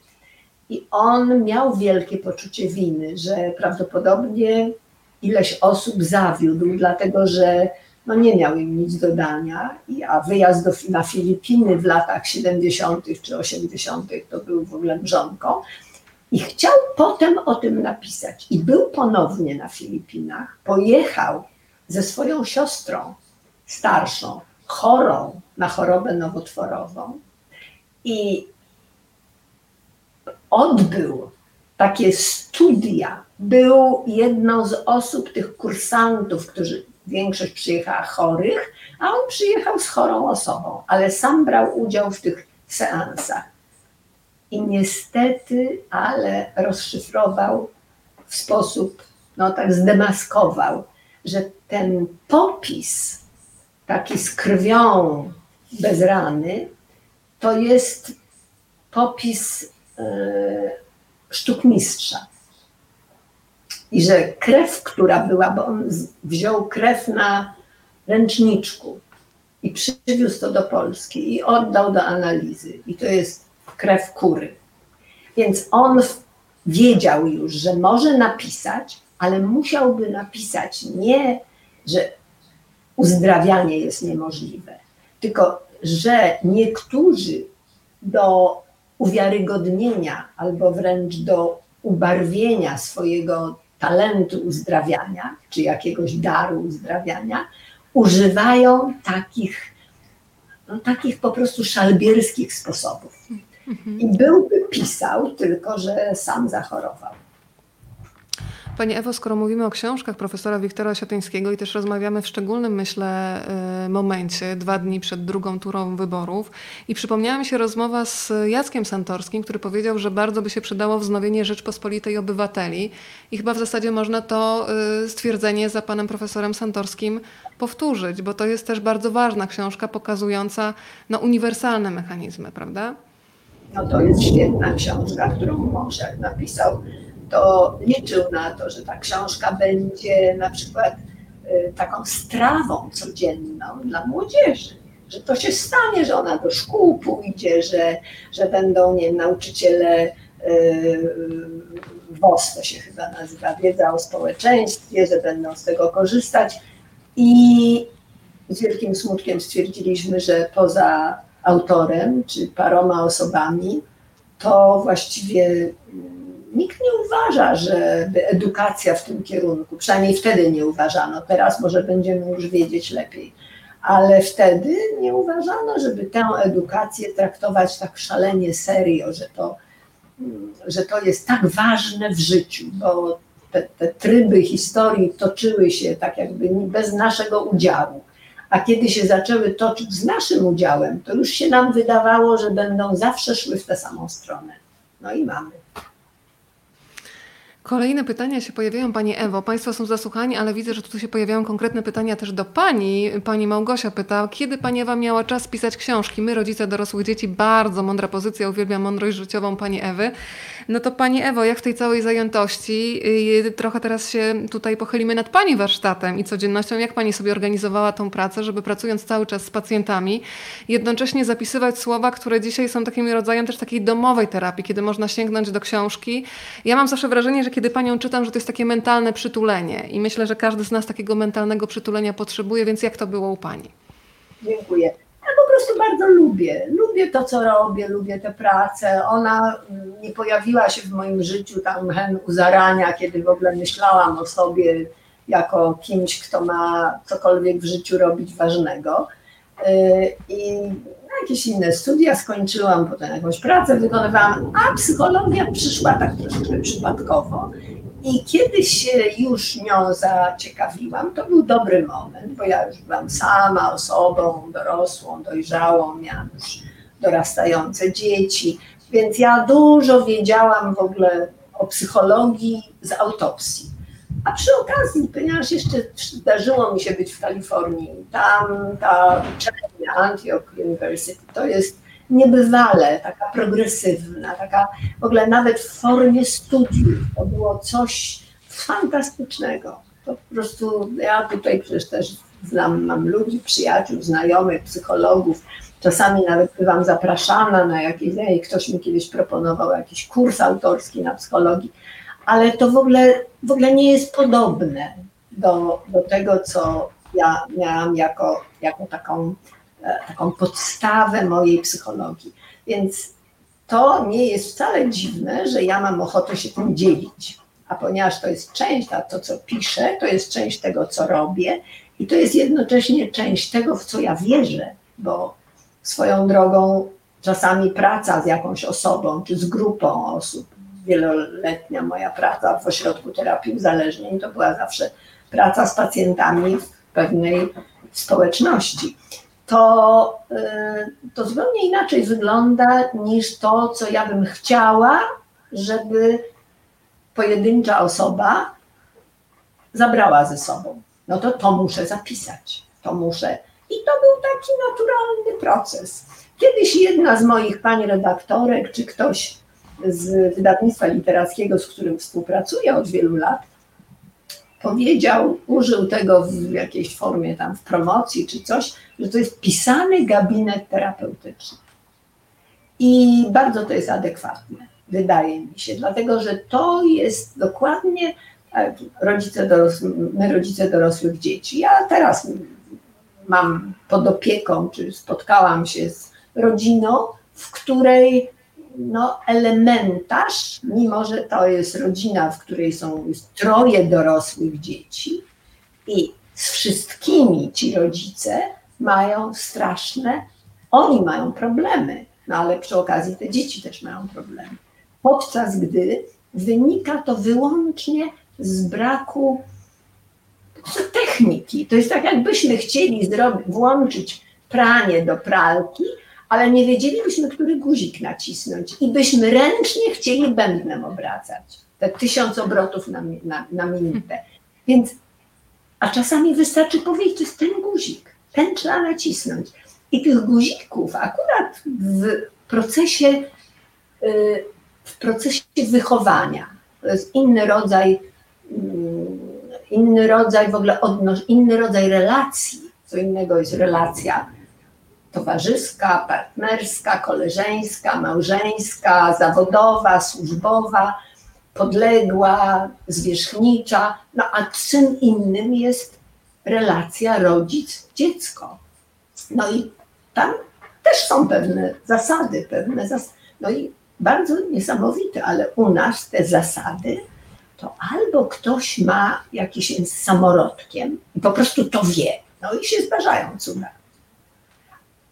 I on miał wielkie poczucie winy, że prawdopodobnie ileś osób zawiódł, dlatego że no nie miał im nic do dania, a wyjazd do, na Filipiny w latach 70. czy 80. to był w ogóle mrzonką. I chciał potem o tym napisać. I był ponownie na Filipinach, pojechał ze swoją siostrą starszą, chorą na chorobę nowotworową i odbył takie studia. Był jedną z osób, tych kursantów, którzy większość przyjechała chorych, a on przyjechał z chorą osobą, ale sam brał udział w tych seansach. I niestety, ale rozszyfrował w sposób, no tak zdemaskował, że ten popis taki z krwią bez rany, to jest popis e, sztukmistrza. I że krew, która była, bo on wziął krew na ręczniczku i przywiózł to do Polski i oddał do analizy. I to jest krew kury. Więc on wiedział już, że może napisać, ale musiałby napisać nie, że uzdrawianie jest niemożliwe, tylko że niektórzy do uwiarygodnienia albo wręcz do ubarwienia swojego talentu uzdrawiania, czy jakiegoś daru uzdrawiania, używają takich, no, takich po prostu szalbierskich sposobów. I byłby pisał, tylko że sam zachorował. Pani Ewo, skoro mówimy o książkach profesora Wiktora Osiatyńskiego i też rozmawiamy w szczególnym, myślę, y, momencie, dwa dni przed drugą turą wyborów i przypomniała mi się rozmowa z Jackiem Santorskim, który powiedział, że bardzo by się przydało wznowienie Rzeczpospolitej Obywateli i chyba w zasadzie można to y, stwierdzenie za panem profesorem Santorskim powtórzyć, bo to jest też bardzo ważna książka pokazująca no, uniwersalne mechanizmy, prawda? No to jest świetna książka, którą może napisał to liczył na to, że ta książka będzie na przykład y, taką strawą codzienną dla młodzieży. Że to się stanie, że ona do szkół pójdzie, że, że będą nie nauczyciele y, WOS to się chyba nazywa, wiedza o społeczeństwie, że będą z tego korzystać. I z wielkim smutkiem stwierdziliśmy, że poza autorem czy paroma osobami, to właściwie nikt nie uważa, żeby edukacja w tym kierunku, przynajmniej wtedy nie uważano, teraz może będziemy już wiedzieć lepiej, ale wtedy nie uważano, żeby tę edukację traktować tak szalenie serio, że to, że to jest tak ważne w życiu, bo te, te tryby historii toczyły się tak jakby bez naszego udziału. A kiedy się zaczęły toczyć z naszym udziałem, to już się nam wydawało, że będą zawsze szły w tę samą stronę. No i mamy. Kolejne pytania się pojawiają, Pani Ewo. Państwo są zasłuchani, ale widzę, że tu się pojawiają konkretne pytania też do Pani. Pani Małgosia pyta, kiedy Pani Ewa miała czas pisać książki? My, rodzice dorosłych dzieci, bardzo mądra pozycja, uwielbiam mądrość życiową Pani Ewy. No to Pani Ewo, jak w tej całej zajętości, y, trochę teraz się tutaj pochylimy nad Pani warsztatem i codziennością, jak Pani sobie organizowała tą pracę, żeby pracując cały czas z pacjentami, jednocześnie zapisywać słowa, które dzisiaj są takim rodzajem też takiej domowej terapii, kiedy można sięgnąć do książki. Ja mam zawsze wrażenie, że kiedy panią czytam, że to jest takie mentalne przytulenie i myślę, że każdy z nas takiego mentalnego przytulenia potrzebuje, więc jak to było u pani? Dziękuję. Ja po prostu bardzo lubię. Lubię to, co robię, lubię tę pracę. Ona mm, nie pojawiła się w moim życiu tam hen u zarania, kiedy w ogóle myślałam o sobie jako kimś, kto ma cokolwiek w życiu robić ważnego. Y, I jakieś inne studia skończyłam, potem jakąś pracę wykonywałam, a psychologia przyszła tak troszeczkę przypadkowo. I kiedy się już nią zaciekawiłam, to był dobry moment, bo ja już byłam sama osobą dorosłą, dojrzałą, miałam już dorastające dzieci, więc ja dużo wiedziałam w ogóle o psychologii z autopsji. A przy okazji, ponieważ jeszcze zdarzyło mi się być w Kalifornii, tam ta uczelnia Antioch University to jest niebywale taka progresywna, taka w ogóle nawet w formie studiów. To było coś fantastycznego. To po prostu ja tutaj przecież też znam, mam ludzi, przyjaciół, znajomych, psychologów. Czasami nawet bywam zapraszana na jakieś, nie, ktoś mi kiedyś proponował jakiś kurs autorski na psychologii ale to w ogóle, w ogóle nie jest podobne do, do tego, co ja miałam jako, jako taką, taką podstawę mojej psychologii. Więc to nie jest wcale dziwne, że ja mam ochotę się tym dzielić. A ponieważ to jest część, a to co piszę, to jest część tego, co robię, i to jest jednocześnie część tego, w co ja wierzę, bo swoją drogą czasami praca z jakąś osobą czy z grupą osób wieloletnia moja praca w ośrodku terapii uzależnień to była zawsze praca z pacjentami w pewnej społeczności. To, to zupełnie inaczej wygląda niż to, co ja bym chciała, żeby pojedyncza osoba zabrała ze sobą. No to to muszę zapisać, to muszę. I to był taki naturalny proces. Kiedyś jedna z moich pań redaktorek, czy ktoś z wydawnictwa literackiego, z którym współpracuję od wielu lat, powiedział, użył tego w jakiejś formie tam w promocji czy coś, że to jest pisany gabinet terapeutyczny. I bardzo to jest adekwatne, wydaje mi się, dlatego że to jest dokładnie rodzice dorosły, my rodzice dorosłych dzieci. Ja teraz mam pod opieką, czy spotkałam się z rodziną, w której no, elementarz, mimo że to jest rodzina, w której są troje dorosłych dzieci i z wszystkimi ci rodzice mają straszne, oni mają problemy, no ale przy okazji te dzieci też mają problemy. Podczas gdy wynika to wyłącznie z braku techniki. To jest tak, jakbyśmy chcieli zrobić, włączyć pranie do pralki, ale nie wiedzielibyśmy, który guzik nacisnąć i byśmy ręcznie chcieli bębnem obracać. Te tysiąc obrotów na, na, na minutę. Więc, a czasami wystarczy powiedzieć, to jest ten guzik, ten trzeba nacisnąć. I tych guzików akurat w procesie, y, w procesie wychowania, to jest inny rodzaj, mm, inny rodzaj w ogóle odnosz, inny rodzaj relacji. Co innego jest relacja towarzyska, partnerska, koleżeńska, małżeńska, zawodowa, służbowa, podległa, zwierzchnicza, no a czym innym jest relacja rodzic-dziecko. No i tam też są pewne zasady, pewne zas no i bardzo niesamowite, ale u nas te zasady to albo ktoś ma jakiś samorodkiem i po prostu to wie, no i się zdarzają cuda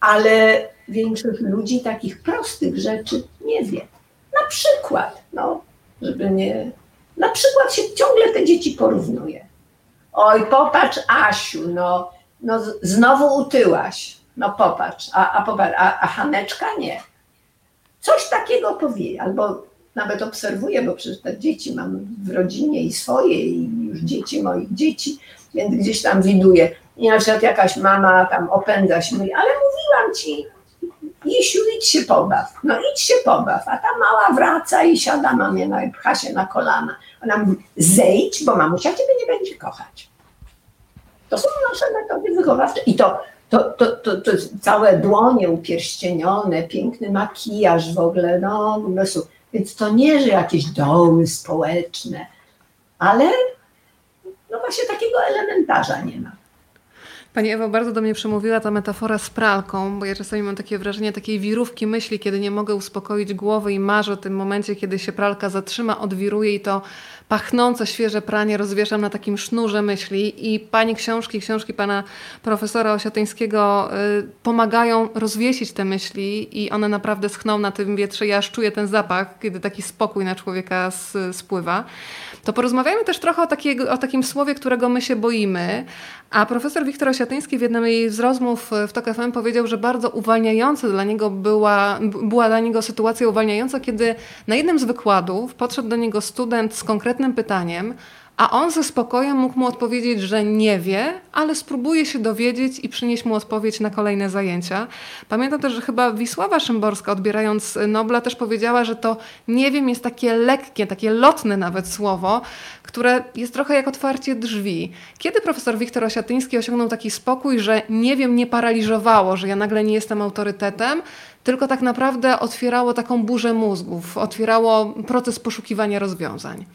ale większość ludzi takich prostych rzeczy nie wie. Na przykład, no, żeby nie. Na przykład się ciągle te dzieci porównuje. Oj, popatrz, Asiu, no, no znowu utyłaś. No popatrz, a, a popatrz, a, a Haneczka nie. Coś takiego powie, albo nawet obserwuję, bo przecież te dzieci mam w rodzinie i swoje, i już dzieci moich dzieci, więc gdzieś tam widuję. I na przykład jakaś mama tam opędza się, mówi, ale mówiłam ci, Jesiu, idź się pobaw. No idź się pobaw. A ta mała wraca i siada mamie, no i pcha się na kolana. Ona mówi, zejdź, bo mamusia ciebie nie będzie kochać. To są nasze metody wychowawcze. I to, to, to, to, to całe dłonie upierścienione, piękny makijaż w ogóle, no umysł. Więc to nie, że jakieś doły społeczne, ale no właśnie takiego elementarza nie ma. Pani Ewa bardzo do mnie przemówiła ta metafora z pralką, bo ja czasami mam takie wrażenie takiej wirówki myśli, kiedy nie mogę uspokoić głowy i marzę o tym momencie, kiedy się pralka zatrzyma, odwiruje i to pachnące, świeże pranie rozwieszam na takim sznurze myśli i pani książki, książki pana profesora Osiatyńskiego y, pomagają rozwiesić te myśli i one naprawdę schną na tym wietrze. Ja aż czuję ten zapach, kiedy taki spokój na człowieka spływa. To porozmawiajmy też trochę o, takiego, o takim słowie, którego my się boimy, a profesor Wiktor Osiatyński w jednej z rozmów w TOK FM powiedział, że bardzo uwalniająca dla niego była, była dla niego sytuacja uwalniająca, kiedy na jednym z wykładów podszedł do niego student z konkretnym pytaniem, a on ze spokojem mógł mu odpowiedzieć, że nie wie, ale spróbuje się dowiedzieć i przynieść mu odpowiedź na kolejne zajęcia. Pamiętam też, że chyba Wisława Szymborska, odbierając Nobla, też powiedziała, że to nie wiem jest takie lekkie, takie lotne nawet słowo, które jest trochę jak otwarcie drzwi. Kiedy profesor Wiktor Osiatyński osiągnął taki spokój, że nie wiem nie paraliżowało, że ja nagle nie jestem autorytetem, tylko tak naprawdę otwierało taką burzę mózgów, otwierało proces poszukiwania rozwiązań?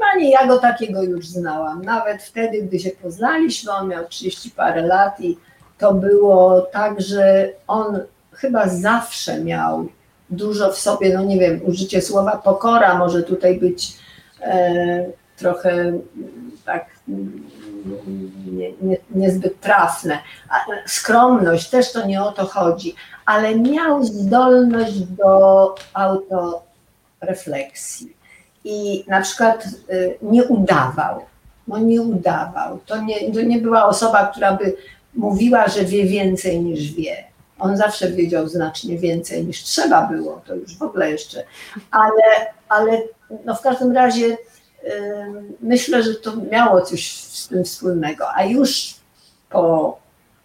Pani, ja go takiego już znałam. Nawet wtedy, gdy się poznaliśmy, on miał 30 parę lat i to było tak, że on chyba zawsze miał dużo w sobie, no nie wiem, użycie słowa pokora może tutaj być e, trochę tak nie, nie, niezbyt trafne. Skromność, też to nie o to chodzi, ale miał zdolność do autorefleksji i na przykład y, nie udawał. No nie udawał. To nie, to nie była osoba, która by mówiła, że wie więcej niż wie. On zawsze wiedział znacznie więcej niż trzeba było, to już w ogóle jeszcze. Ale, ale no w każdym razie yy, myślę, że to miało coś z tym wspólnego. A już po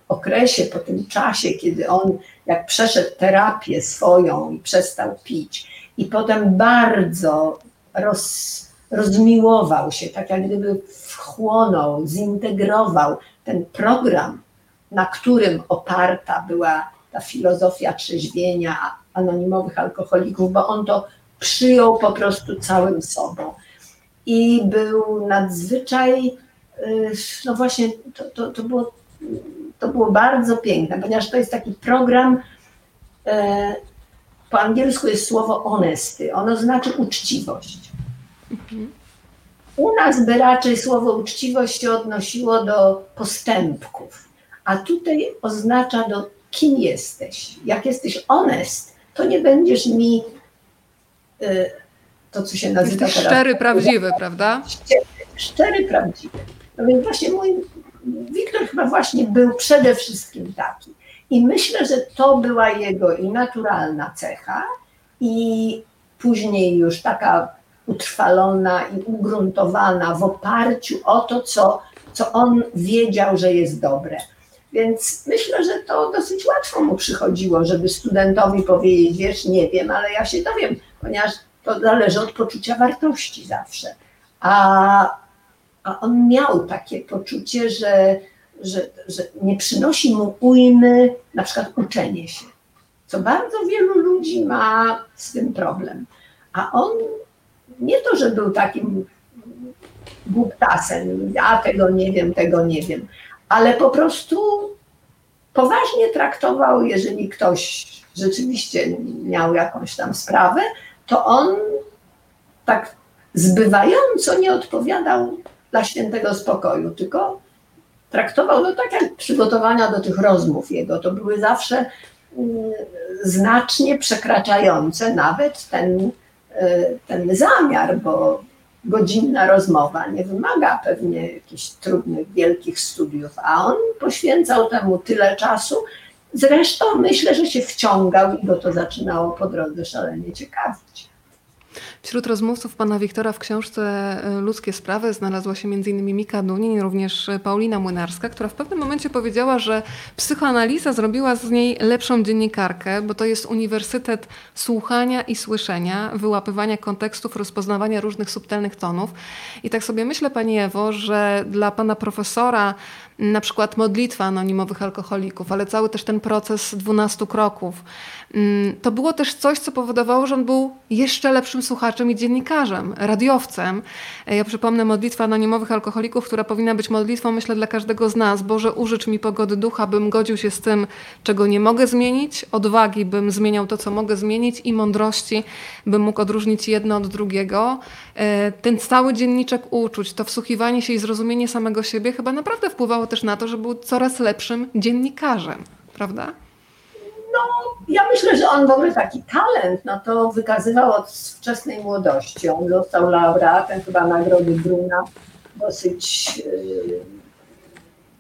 okresie, po tym czasie, kiedy on jak przeszedł terapię swoją i przestał pić i potem bardzo roz, rozmiłował się, tak jak gdyby wchłonął, zintegrował ten program, na którym oparta była ta filozofia trzeźwienia anonimowych alkoholików, bo on to przyjął po prostu całym sobą. I był nadzwyczaj, y, no właśnie, to, to, to, było, to było bardzo piękne, ponieważ to jest taki program, e, po angielsku jest słowo honesty, ono znaczy uczciwość. U nas by raczej słowo uczciwość się odnosiło do postępków, a tutaj oznacza do kim jesteś. Jak jesteś honest, to nie będziesz mi y, to, co się nazywa Jesteś teraz. Szczery, prawdziwy, prawda? Szczery, szczery, prawdziwy. No więc właśnie mój Wiktor chyba właśnie był przede wszystkim taki. I myślę, że to była jego i naturalna cecha, i później już taka utrwalona i ugruntowana w oparciu o to, co, co on wiedział, że jest dobre. Więc myślę, że to dosyć łatwo mu przychodziło, żeby studentowi powiedzieć, wiesz, nie wiem, ale ja się dowiem, ponieważ to zależy od poczucia wartości zawsze. A, a on miał takie poczucie, że, że, że nie przynosi mu ujmy na przykład uczenie się, co bardzo wielu ludzi ma z tym problem. A on nie to, że był takim głuptasem, ja tego nie wiem, tego nie wiem, ale po prostu poważnie traktował, jeżeli ktoś rzeczywiście miał jakąś tam sprawę, to on tak zbywająco nie odpowiadał dla świętego spokoju, tylko traktował, no tak jak przygotowania do tych rozmów jego, to były zawsze mm, znacznie przekraczające nawet ten Y, ten zamiar, bo godzinna rozmowa nie wymaga pewnie jakichś trudnych, wielkich studiów, a on poświęcał temu tyle czasu. Zresztą myślę, że się wciągał i go to zaczynało po drodze szalenie ciekawić. Wśród rozmówców pana Wiktora w książce e, Ludzkie Sprawy znalazła się m.in. Mika Dunin, również Paulina Młynarska, która w pewnym momencie powiedziała, że psychoanaliza zrobiła z niej lepszą dziennikarkę, bo to jest uniwersytet słuchania i słyszenia, wyłapywania kontekstów, rozpoznawania różnych subtelnych tonów. I tak sobie myślę, pani Ewo, że dla pana profesora na przykład modlitwa anonimowych alkoholików, ale cały też ten proces 12 kroków. Mm, to było też coś, co powodowało, że on był jeszcze lepszym słuchaczem i dziennikarzem, radiowcem. Ja przypomnę modlitwę anonimowych alkoholików, która powinna być modlitwą, myślę, dla każdego z nas. Boże, użycz mi pogody ducha, bym godził się z tym, czego nie mogę zmienić, odwagi, bym zmieniał to, co mogę zmienić i mądrości, bym mógł odróżnić jedno od drugiego. E, ten cały dzienniczek uczuć, to wsłuchiwanie się i zrozumienie samego siebie chyba naprawdę wpływało też na to, że był coraz lepszym dziennikarzem, prawda? No, ja myślę, że on w ogóle taki talent, no to wykazywał od wczesnej młodości. On został laureatem chyba Nagrody Bruna dosyć, yy,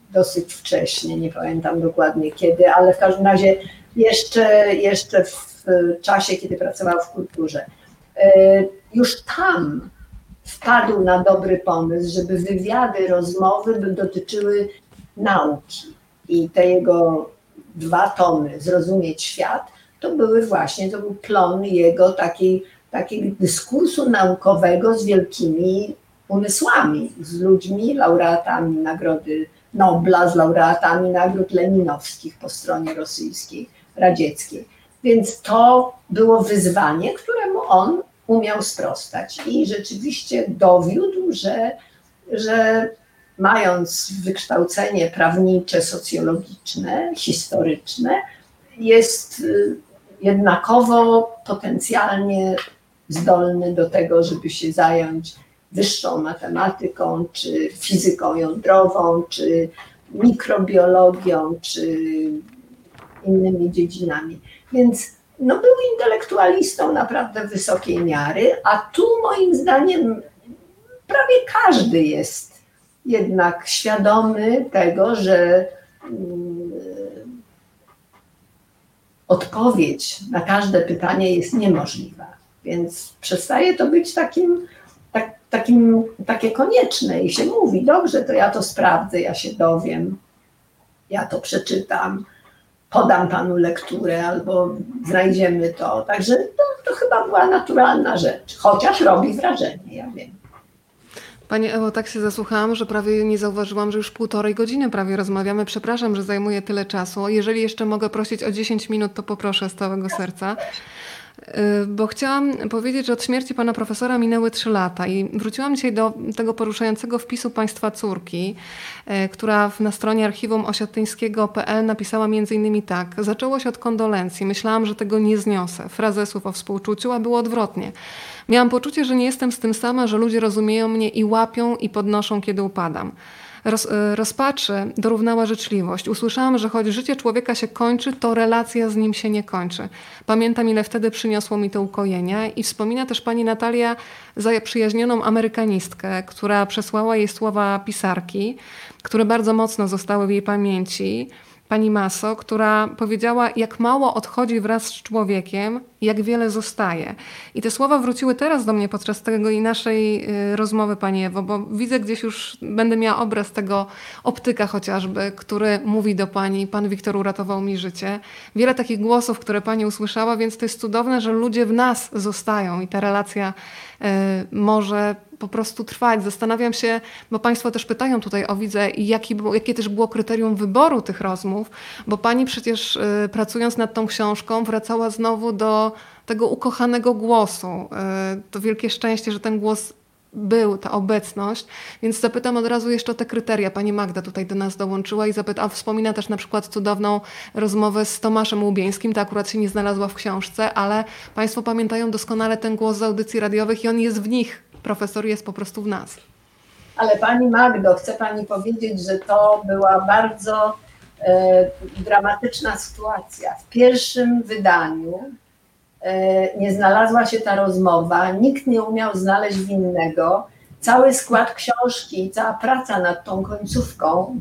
dosyć wcześnie, nie pamiętam dokładnie kiedy, ale w każdym razie jeszcze, jeszcze w czasie, kiedy pracował w kulturze. Yy, już tam wpadł na dobry pomysł, żeby wywiady, rozmowy by dotyczyły nauki. I te jego dwa tomy, Zrozumieć świat, to były właśnie, to był plon jego takiej, takiego dyskursu naukowego z wielkimi umysłami, z ludźmi, laureatami Nagrody Nobla, z laureatami nagród leninowskich po stronie rosyjskiej, radzieckiej. Więc to było wyzwanie, któremu on umiał sprostać i rzeczywiście dowiódł, że, że mając wykształcenie prawnicze, socjologiczne, historyczne, jest y, jednakowo potencjalnie zdolny do tego, żeby się zająć wyższą matematyką, czy fizyką jądrową, czy mikrobiologią, czy innymi dziedzinami. Więc no, był intelektualistą naprawdę wysokiej miary, a tu moim zdaniem prawie każdy jest jednak świadomy tego, że mm, odpowiedź na każde pytanie jest niemożliwa. Więc przestaje to być takim, tak, takim, takie konieczne i się mówi, dobrze, to ja to sprawdzę, ja się dowiem, ja to przeczytam, podam panu lekturę albo znajdziemy to. Także to, to chyba była naturalna rzecz, chociaż robi wrażenie, ja wiem. Pani Ewo, tak się zasłuchałam, że prawie nie zauważyłam, że już półtorej godziny prawie rozmawiamy. Przepraszam, że zajmuje tyle czasu. Jeżeli jeszcze mogę prosić o 10 minut, to poproszę z całego serca. Y, bo chciałam powiedzieć, że od śmierci pana profesora minęły trzy lata i wróciłam dzisiaj do tego poruszającego wpisu państwa córki, y, która na stronie archiwum osiatyńskiego.pl napisała innymi tak. Zaczęło się od kondolencji. Myślałam, że tego nie zniosę. Frazesów o współczuciu, a było odwrotnie. Miałam poczucie, że nie jestem z tym sama, że ludzie rozumieją mnie i łapią i podnoszą, kiedy upadam. Roz, e, rozpaczy dorównała życzliwość. Usłyszałam, że choć życie człowieka się kończy, to relacja z nim się nie kończy. Pamiętam, ile wtedy przyniosło mi to ukojenia i wspomina też pani Natalia zaprzyjaźnioną amerykanistkę, która przesłała jej słowa pisarki, które bardzo mocno zostały w jej pamięci pani Maso, która powiedziała, jak mało odchodzi wraz z człowiekiem, jak wiele zostaje. I te słowa wróciły teraz do mnie podczas tego i naszej y, rozmowy, pani Ewo, bo widzę gdzieś już, będę miała obraz tego optyka chociażby, który mówi do pani, pan Wiktor uratował mi życie. Wiele takich głosów, które pani usłyszała, więc to jest cudowne, że ludzie w nas zostają i ta relacja może po prostu trwać. Zastanawiam się, bo Państwo też pytają tutaj o widzę, jaki, jakie też było kryterium wyboru tych rozmów, bo Pani przecież y, pracując nad tą książką wracała znowu do tego ukochanego głosu. Y, to wielkie szczęście, że ten głos był, ta obecność, więc zapytam od razu jeszcze o te kryteria. Pani Magda tutaj do nas dołączyła i zapyta, a wspomina też na przykład cudowną rozmowę z Tomaszem Łubieńskim, to akurat się nie znalazła w książce, ale Państwo pamiętają doskonale ten głos z audycji radiowych i on jest w nich profesor jest po prostu w nas. Ale Pani Magdo, chcę Pani powiedzieć, że to była bardzo e, dramatyczna sytuacja. W pierwszym wydaniu nie znalazła się ta rozmowa, nikt nie umiał znaleźć winnego. Cały skład książki, cała praca nad tą końcówką,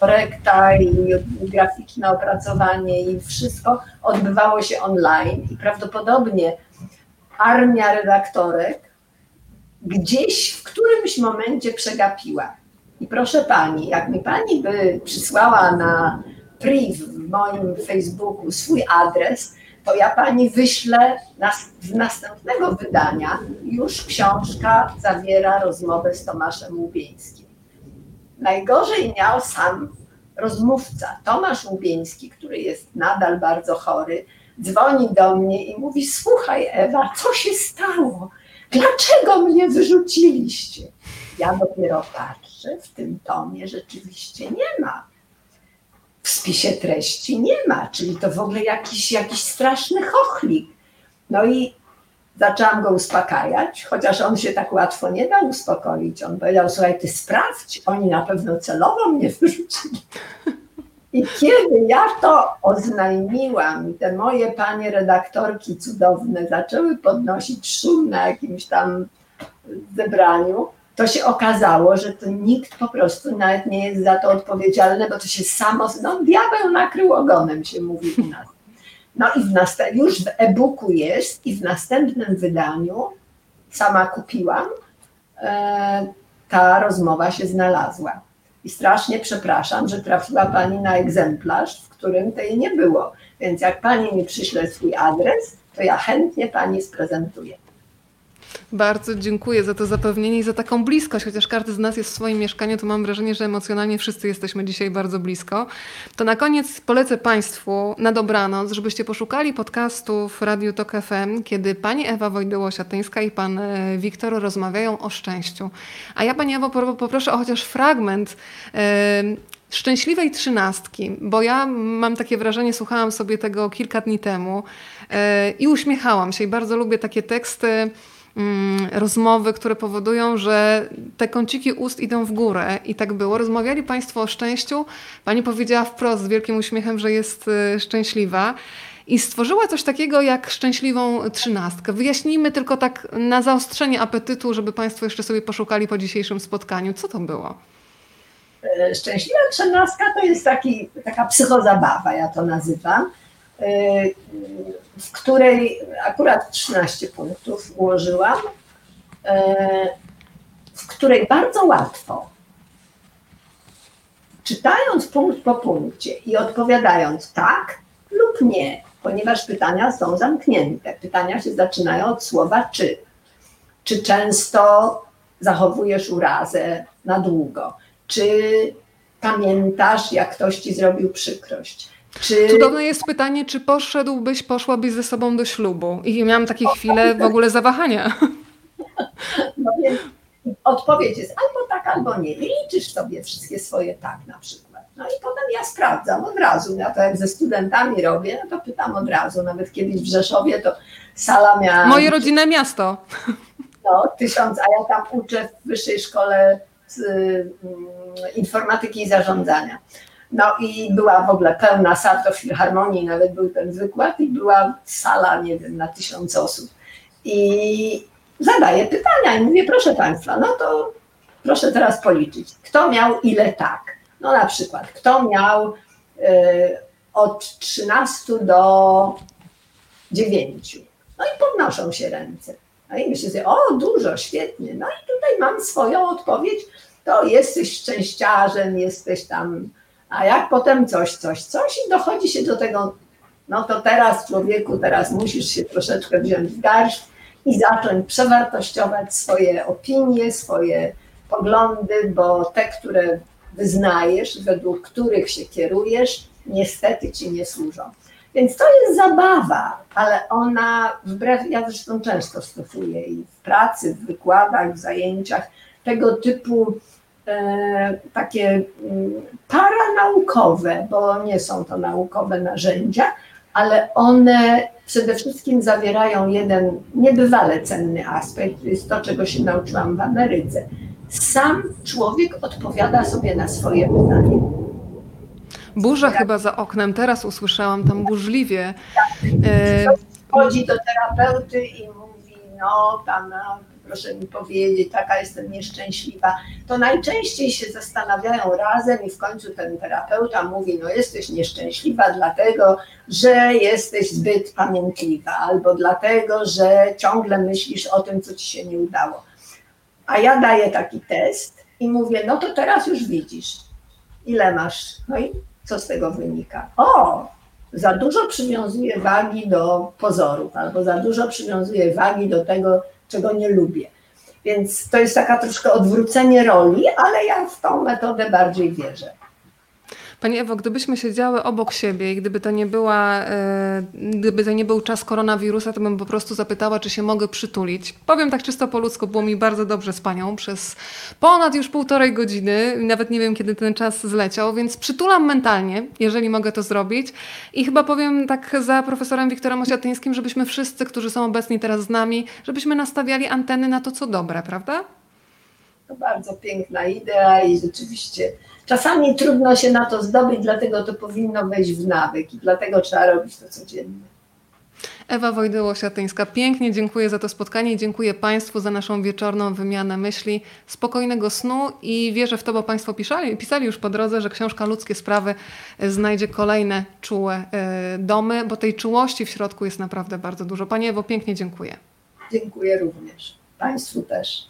korekta i graficzne opracowanie i wszystko odbywało się online i prawdopodobnie armia redaktorek gdzieś w którymś momencie przegapiła. I proszę pani, jak mi pani by przysłała na priv w moim Facebooku swój adres, to ja pani wyślę z następnego wydania już książka zawiera rozmowę z Tomaszem Łubieńskim. Najgorzej miał sam rozmówca. Tomasz Łubieński, który jest nadal bardzo chory, dzwoni do mnie i mówi: Słuchaj, Ewa, co się stało? Dlaczego mnie wyrzuciliście? Ja dopiero patrzę, w tym tomie rzeczywiście nie ma. W spisie treści nie ma, czyli to w ogóle jakiś, jakiś straszny chochlik. No i zaczęłam go uspokajać, chociaż on się tak łatwo nie da uspokoić. On powiedział, słuchaj, ty sprawdź, oni na pewno celowo mnie wyrzucili. I kiedy ja to oznajmiłam i te moje panie redaktorki cudowne zaczęły podnosić szum na jakimś tam zebraniu, to się okazało, że to nikt po prostu nawet nie jest za to odpowiedzialny, bo to się samo, no diabeł nakrył ogonem, się mówi u nas. No i w już w e-booku jest i w następnym wydaniu, sama kupiłam, e, ta rozmowa się znalazła. I strasznie przepraszam, że trafiła Pani na egzemplarz, w którym tej nie było. Więc jak Pani mi przyśle swój adres, to ja chętnie Pani sprezentuję. Bardzo dziękuję za to zapewnienie i za taką bliskość, chociaż każdy z nas jest w swoim mieszkaniu, to mam wrażenie, że emocjonalnie wszyscy jesteśmy dzisiaj bardzo blisko. To na koniec polecę Państwu na dobranoc, żebyście poszukali podcastów Radio Tok FM, kiedy pani Ewa Wojdyło-Siatyńska i pan e, Wiktor rozmawiają o szczęściu. A ja pani Ewo poproszę o chociaż fragment e, szczęśliwej trzynastki, bo ja mam takie wrażenie, słuchałam sobie tego kilka dni temu e, i uśmiechałam się i bardzo lubię takie teksty, rozmowy, które powodują, że te kąciki ust idą w górę i tak było. Rozmawiali Państwo o szczęściu. Pani powiedziała wprost z wielkim uśmiechem, że jest y, szczęśliwa. I stworzyła coś takiego jak szczęśliwą trzynastkę. Wyjaśnijmy tylko tak na zaostrzenie apetytu, żeby Państwo jeszcze sobie poszukali po dzisiejszym spotkaniu. Co to było? E, szczęśliwa trzynastka to jest taki, taka psychozabawa, ja to nazywam, w której akurat 13 punktów ułożyłam, e, w której bardzo łatwo, czytając punkt po punkcie i odpowiadając tak lub nie, ponieważ pytania są zamknięte. Pytania się zaczynają od słowa czy. Czy często zachowujesz urazę na długo? Czy pamiętasz, jak ktoś ci zrobił przykrość? Czy... Cudowne jest pytanie, czy poszedłbyś, poszłabyś ze sobą do ślubu? I miałam takie chwile w ogóle zawahania. No więc odpowiedź jest albo tak, albo nie. I liczysz sobie wszystkie swoje tak na przykład. No i potem ja sprawdzam od razu. Ja to jak ze studentami robię, no to pytam od razu. Nawet kiedyś w Rzeszowie to sala miała... Moje rodzinne miasto. No, tysiąc, a ja tam uczę w wyższej szkole z, y, informatyki i zarządzania. No i była w ogóle pełna sala, w Filharmonii nawet był ten wykład i była sala, nie wiem, na tysiąc osób. I zadaję pytania i mówię, proszę Państwa, no to proszę teraz policzyć, kto miał ile tak. No na przykład, kto miał y, od 13 do 9. No i podnoszą się ręce. No i myślę sobie, o dużo, świetnie. No i tutaj mam swoją odpowiedź, to jesteś szczęściarzem, jesteś tam, a jak potem coś, coś, coś i dochodzi się do tego, no to teraz człowieku, teraz musisz się troszeczkę wziąć w garść i zacząć przewartościować swoje opinie, swoje poglądy, bo te, które wyznajesz, według których się kierujesz, niestety ci nie służą. Więc to jest zabawa, ale ona wbrew, ja zresztą często stosuję i w pracy, w wykładach, w zajęciach, tego typu takie m, mm, paranaukowe, bo nie są to naukowe narzędzia, ale one przede wszystkim zawierają jeden niebywale cenny aspekt, to jest to, czego się nauczyłam w Ameryce. Sam człowiek odpowiada sobie na swoje pytanie. Burza chyba za oknem, teraz usłyszałam tam burzliwie. Tak. Chodzi do terapeuty i mówi, no no, proszę mi powiedzieć, taka jestem nieszczęśliwa, to najczęściej się zastanawiają razem i w końcu ten terapeuta mówi, no jesteś nieszczęśliwa dlatego, że jesteś zbyt pamiętliwa albo dlatego, że ciągle myślisz o tym, co ci się nie udało. A ja daję taki test i mówię, no to teraz już widzisz, ile masz. No i co z tego wynika? O, za dużo przywiązuje wagi do pozorów, albo za dużo przywiązuje wagi do tego, czego nie lubię. Więc to jest taka troszkę odwrócenie roli, ale ja w tą metodę bardziej wierzę. Pani Ewo, gdybyśmy siedziały obok siebie i gdyby to nie była, e, gdyby to nie był czas koronawirusa, to bym po prostu zapytała, czy się mogę przytulić. Powiem tak czysto po ludzku, było mi bardzo dobrze z Panią przez ponad już półtorej godziny, nawet nie wiem, kiedy ten czas zleciał, więc przytulam mentalnie, jeżeli mogę to zrobić. I chyba powiem tak za profesorem Wiktorem Osiatyńskim, żebyśmy wszyscy, którzy są obecni teraz z nami, żebyśmy nastawiali anteny na to, co dobre, prawda? To bardzo piękna idea i rzeczywiście czasami trudno się na to zdobyć, dlatego to powinno wejść w nawyk i dlatego trzeba robić to codziennie. Ewa Wojdyło-Siatyńska, pięknie dziękuję za to spotkanie i dziękuję Państwu za naszą wieczorną wymianę myśli. Spokojnego snu i wierzę w to, bo Państwo pisali, pisali już po drodze, że książka Ludzkie Sprawy e, znajdzie kolejne czułe e, domy, bo tej czułości w środku jest naprawdę bardzo dużo. Pani Ewo, pięknie dziękuję. Dziękuję również. Państwu też.